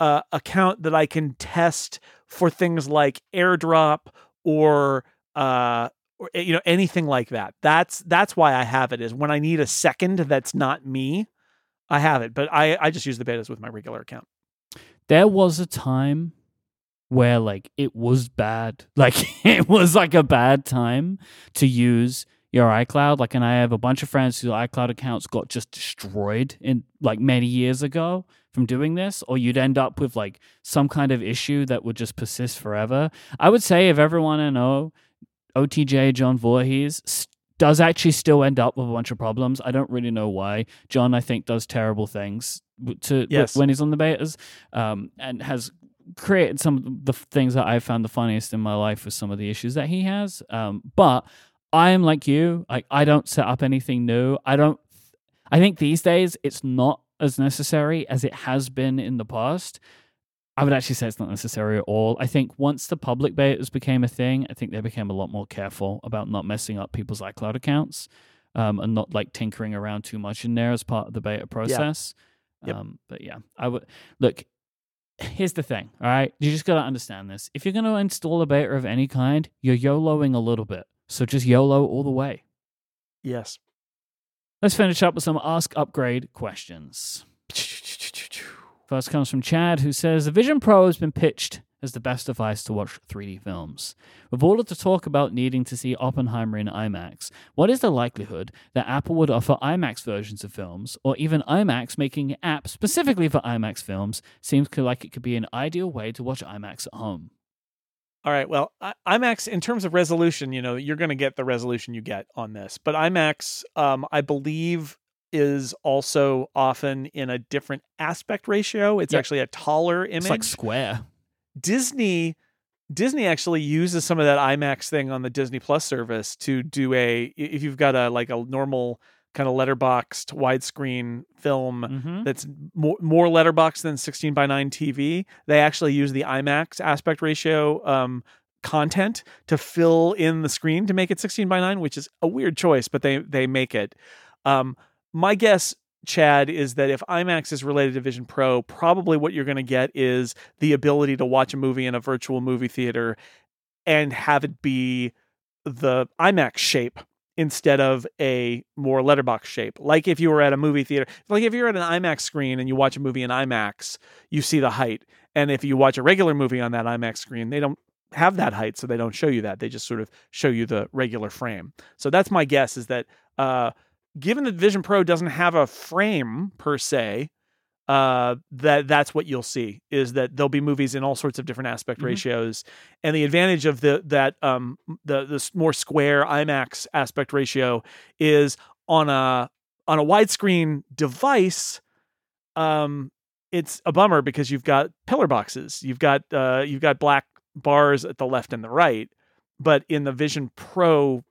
uh, account that I can test for things like AirDrop or uh or you know anything like that. That's that's why I have it is when I need a second that's not me, I have it. But I I just use the betas with my regular account. there was a time where like it was bad (laughs) like it was like a bad time to use your icloud like and i have a bunch of friends whose icloud accounts got just destroyed in like many years ago from doing this or you'd end up with like some kind of issue that would just persist forever i would say if everyone i know otj john Voorhees does actually still end up with a bunch of problems i don't really know why john i think does terrible things to Yes. when he's on the betas um, and has created some of the things that I found the funniest in my life with some of the issues that he has. Um, but I am like you. Like I don't set up anything new. I don't. I think these days it's not as necessary as it has been in the past. I would actually say it's not necessary at all. I think once the public betas became a thing, I think they became a lot more careful about not messing up people's iCloud accounts um, and not like tinkering around too much in there as part of the beta process. Yep. Um, but yeah, I would look. Here's the thing, all right? You just got to understand this. If you're going to install a beta of any kind, you're YOLOing a little bit. So just YOLO all the way. Yes. Let's finish up with some Ask Upgrade questions. First comes from Chad, who says The Vision Pro has been pitched as the best device to watch 3D films. With all of the talk about needing to see Oppenheimer in IMAX, what is the likelihood that Apple would offer IMAX versions of films, or even IMAX making an app specifically for IMAX films? Seems like it could be an ideal way to watch IMAX at home. All right. Well, I- IMAX in terms of resolution, you know, you're going to get the resolution you get on this. But IMAX, um, I believe, is also often in a different aspect ratio. It's Yep. actually a taller image. It's like square. Disney Disney actually uses some of that IMAX thing on the Disney Plus service to do a if you've got a like a normal kind of letterboxed widescreen film Mm-hmm. that's more more letterbox than 16 by 9 TV. They actually use the IMAX aspect ratio um, content to fill in the screen to make it 16 by 9, which is a weird choice, but they they make it. Um, my guess, Chad, is that if IMAX is related to Vision Pro, probably what you're going to get is the ability to watch a movie in a virtual movie theater and have it be the IMAX shape instead of a more letterbox shape. Like if you were at a movie theater, like if you're at an IMAX screen and you watch a movie in IMAX, you see the height. And if you watch a regular movie on that IMAX screen, they don't have that height, so they don't show you that. They just sort of show you the regular frame. So that's my guess is that uh, given that Vision Pro doesn't have a frame per se, uh, that that's what you'll see is that there'll be movies in all sorts of different aspect Mhm. ratios, and the advantage of the that um the the more square IMAX aspect ratio is on a on a widescreen device. Um, it's a bummer because you've got pillar boxes, you've got uh you've got black bars at the left and the right, but in the Vision Pro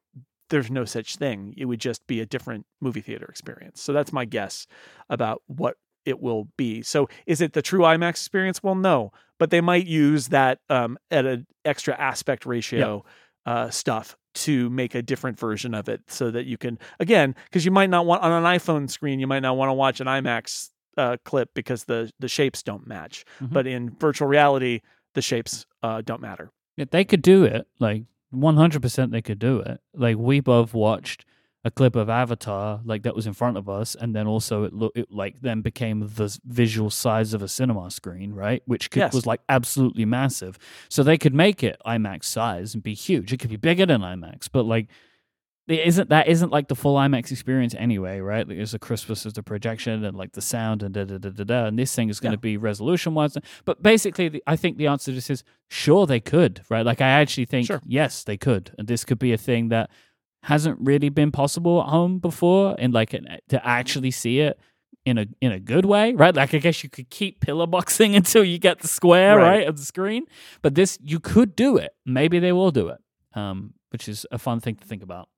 there's no such thing. It would just be a different movie theater experience. So that's my guess about what it will be. So is it the true IMAX experience? Well, no, but they might use that um, at an extra aspect ratio uh, stuff to make a different version of it so that you can again because you might not want on an iphone screen you might not want to watch an imax uh, clip because the the shapes don't match Mhm. but in virtual reality the shapes uh, don't matter Yeah, they could do it. Like one hundred percent, they could do it. Like we both watched a clip of Avatar, like that was in front of us, and then also it looked it like then became the visual size of a cinema screen, right? Which could, Yes. was like absolutely massive. So they could make it IMAX size and be huge. It could be bigger than IMAX, but like. It isn't that isn't like the full IMAX experience anyway, right? Like there's a Christmas as the projection and like the sound and da da da da da. And this thing is going to be resolution wise. But basically, the, I think the answer to this is sure they could, right? Like I actually think Sure. yes they could, and this could be a thing that hasn't really been possible at home before, and like an, to actually see it in a in a good way, right? Like I guess you could keep pillar boxing (laughs) until you get the square Right. right, of the screen, but this you could do it. Maybe they will do it, um, which is a fun thing to think about.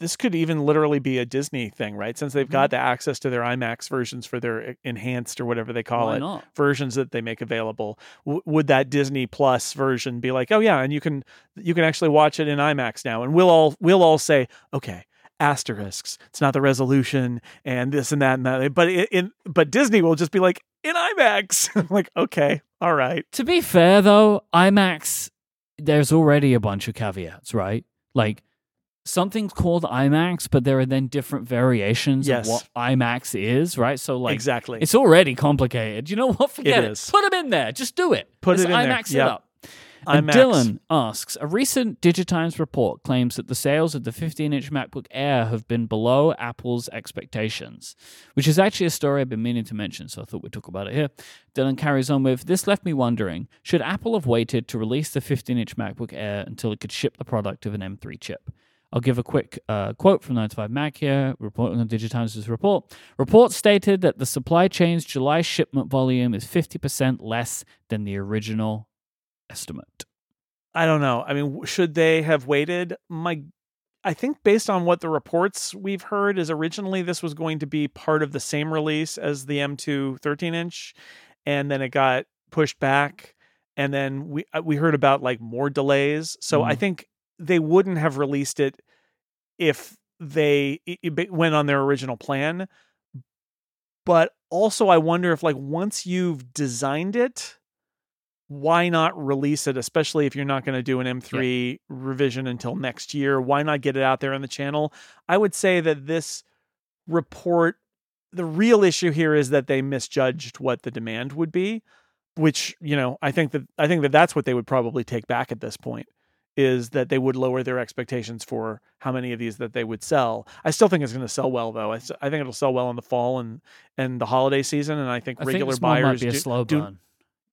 This could even literally be a disney thing right since they've Mm-hmm. got the access to their imax versions for their e, enhanced or whatever they call Why it not? versions that they make available w- would that disney plus version be like oh yeah and you can you can actually watch it in imax now and we'll all we'll all say okay asterisks it's not the resolution and this and that and that but it, in but disney will just be like in imax (laughs) I'm like okay all right To be fair, though, IMAX, there's already a bunch of caveats, right? Like something's called IMAX, but there are then different variations Yes. of what IMAX is, right? So, like, exactly it's already complicated. You know what? (laughs) Forget it. is. Put them in there. Just do it. Put Just it in there. IMAX it Yep. up. And IMAX. Dylan asks A recent Digitimes report claims that the sales of the 15 inch MacBook Air have been below Apple's expectations, which is actually a story I've been meaning to mention, so I thought we'd talk about it here. Dylan carries on with This left me wondering should Apple have waited to release the 15 inch MacBook Air until it could ship the product of an M3 chip? I'll give a quick uh, quote from 9to5Mac here, reporting on the Digitimes' report. Report stated that the supply chain's July shipment volume is 50% less than the original estimate. I don't know. I mean, should they have waited? My, I think based on what the reports we've heard is originally this was going to be part of the same release as the M2 13 inch, and then it got pushed back, and then we uh, we heard about like more delays. So I Mhm. think they wouldn't have released it if they it, went on their original plan. But also, I wonder if like once you've designed it why not release it, especially if you're not going to do an M3 revision until next year? Why not get it out there on the channel? I would say that this report, the real issue here is that they misjudged what the demand would be, which, you know, I think that I think that that's what they would probably take back at this point is that they would lower their expectations for how many of these that they would sell. I still think it's going to sell well though. I think it'll sell well in the fall and and the holiday season and I think I regular think buyers might be a slow do- burn.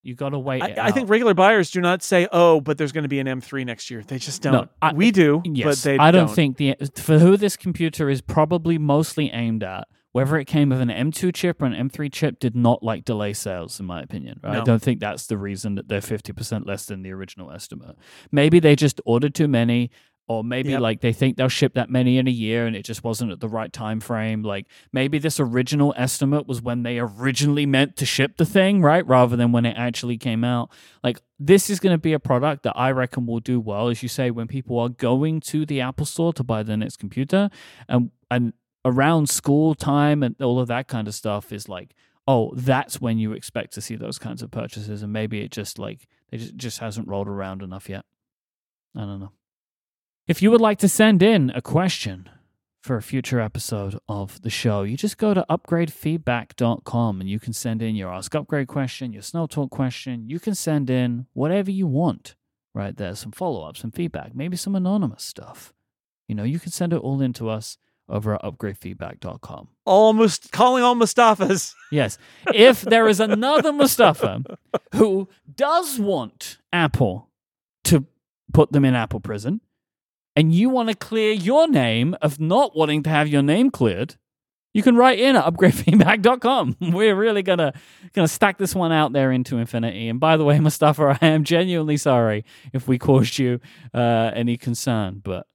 You got to wait. I, I think regular buyers do not say, "Oh, but there's going to be an M3 next year." They just don't. I- we do, Yes, but they I don't, don't think the for who this computer is probably mostly aimed at. Whether it came with an M2 chip or an M3 chip did not like delay sales, in my opinion. Right? I don't think that's the reason that they're fifty percent less than the original estimate. Maybe they just ordered too many, or maybe Yep. like they think they'll ship that many in a year and it just wasn't at the right time frame. Like maybe this original estimate was when they originally meant to ship the thing, right? Rather than when it actually came out. Like this is going to be a product that I reckon will do well, as you say, when people are going to the Apple Store to buy their next computer, and and around school time and all of that kind of stuff is like, oh, that's when you expect to see those kinds of purchases, and maybe it just like it just, hasn't rolled around enough yet. I don't know. If you would like to send in a question for a future episode of the show, you just go to upgradefeedback.com and you can send in your Ask Upgrade question, your Snell Talk question. You can send in whatever you want right there, some follow up, some feedback, maybe some anonymous stuff. You know, you can send it all in to us over at upgradefeedback.com. almost calling all Mustafas. (laughs) Yes. If there is another Mustafa who does want Apple to put them in Apple prison, and you want to clear your name of not wanting to have your name cleared, you can write in at upgradefeedback.com. (laughs) We're really gonna gonna stack this one out there into infinity. And by the way, Mustafa, (laughs) I am genuinely sorry if we caused you uh, any concern, but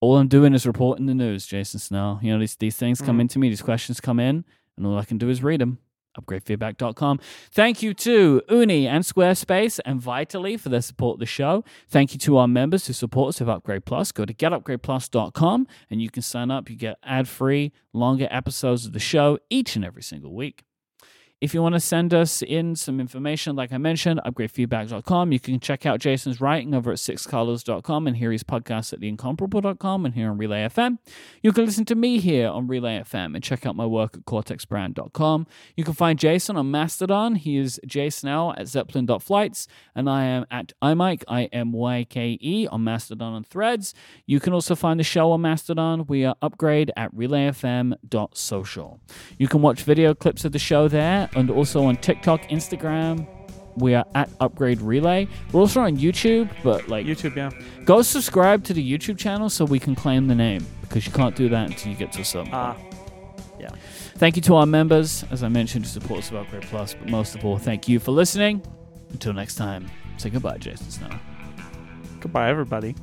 all I'm doing is reporting the news, Jason Snell. You know, these, these things come Mhm. into me, these questions come in, and all I can do is read them. UpgradeFeedback.com. Thank you to Ooni and Squarespace and Vitally for their support of the show. Thank you to our members who support us with Upgrade Plus. Go to getupgradeplus.com and you can sign up. You get ad free, longer episodes of the show each and every single week. If you want to send us in some information, like I mentioned, upgradefeedback.com. You can check out Jason's writing over at sixcolors.com and hear his podcast at theincomparable.com and here on Relay FM. You can listen to me here on Relay FM and check out my work at cortexbrand.com. You can find Jason on Mastodon. He is jsnell at zeppelin.flights, and I am at imyke, I-M-Y-K-E, on Mastodon and Threads. You can also find the show on Mastodon. We are upgrade at relayfm.social. You can watch video clips of the show there and also on TikTok, Instagram. We are at Upgrade Relay. We're also on YouTube, but like YouTube, yeah. go subscribe to the YouTube channel so we can claim the name because you can't do that until you get to a certain Ah, yeah. Thank you to our members, as I mentioned, who support us with Upgrade Plus, but most of all, thank you for listening. Until next time, say goodbye, Jason Snell. goodbye, everybody.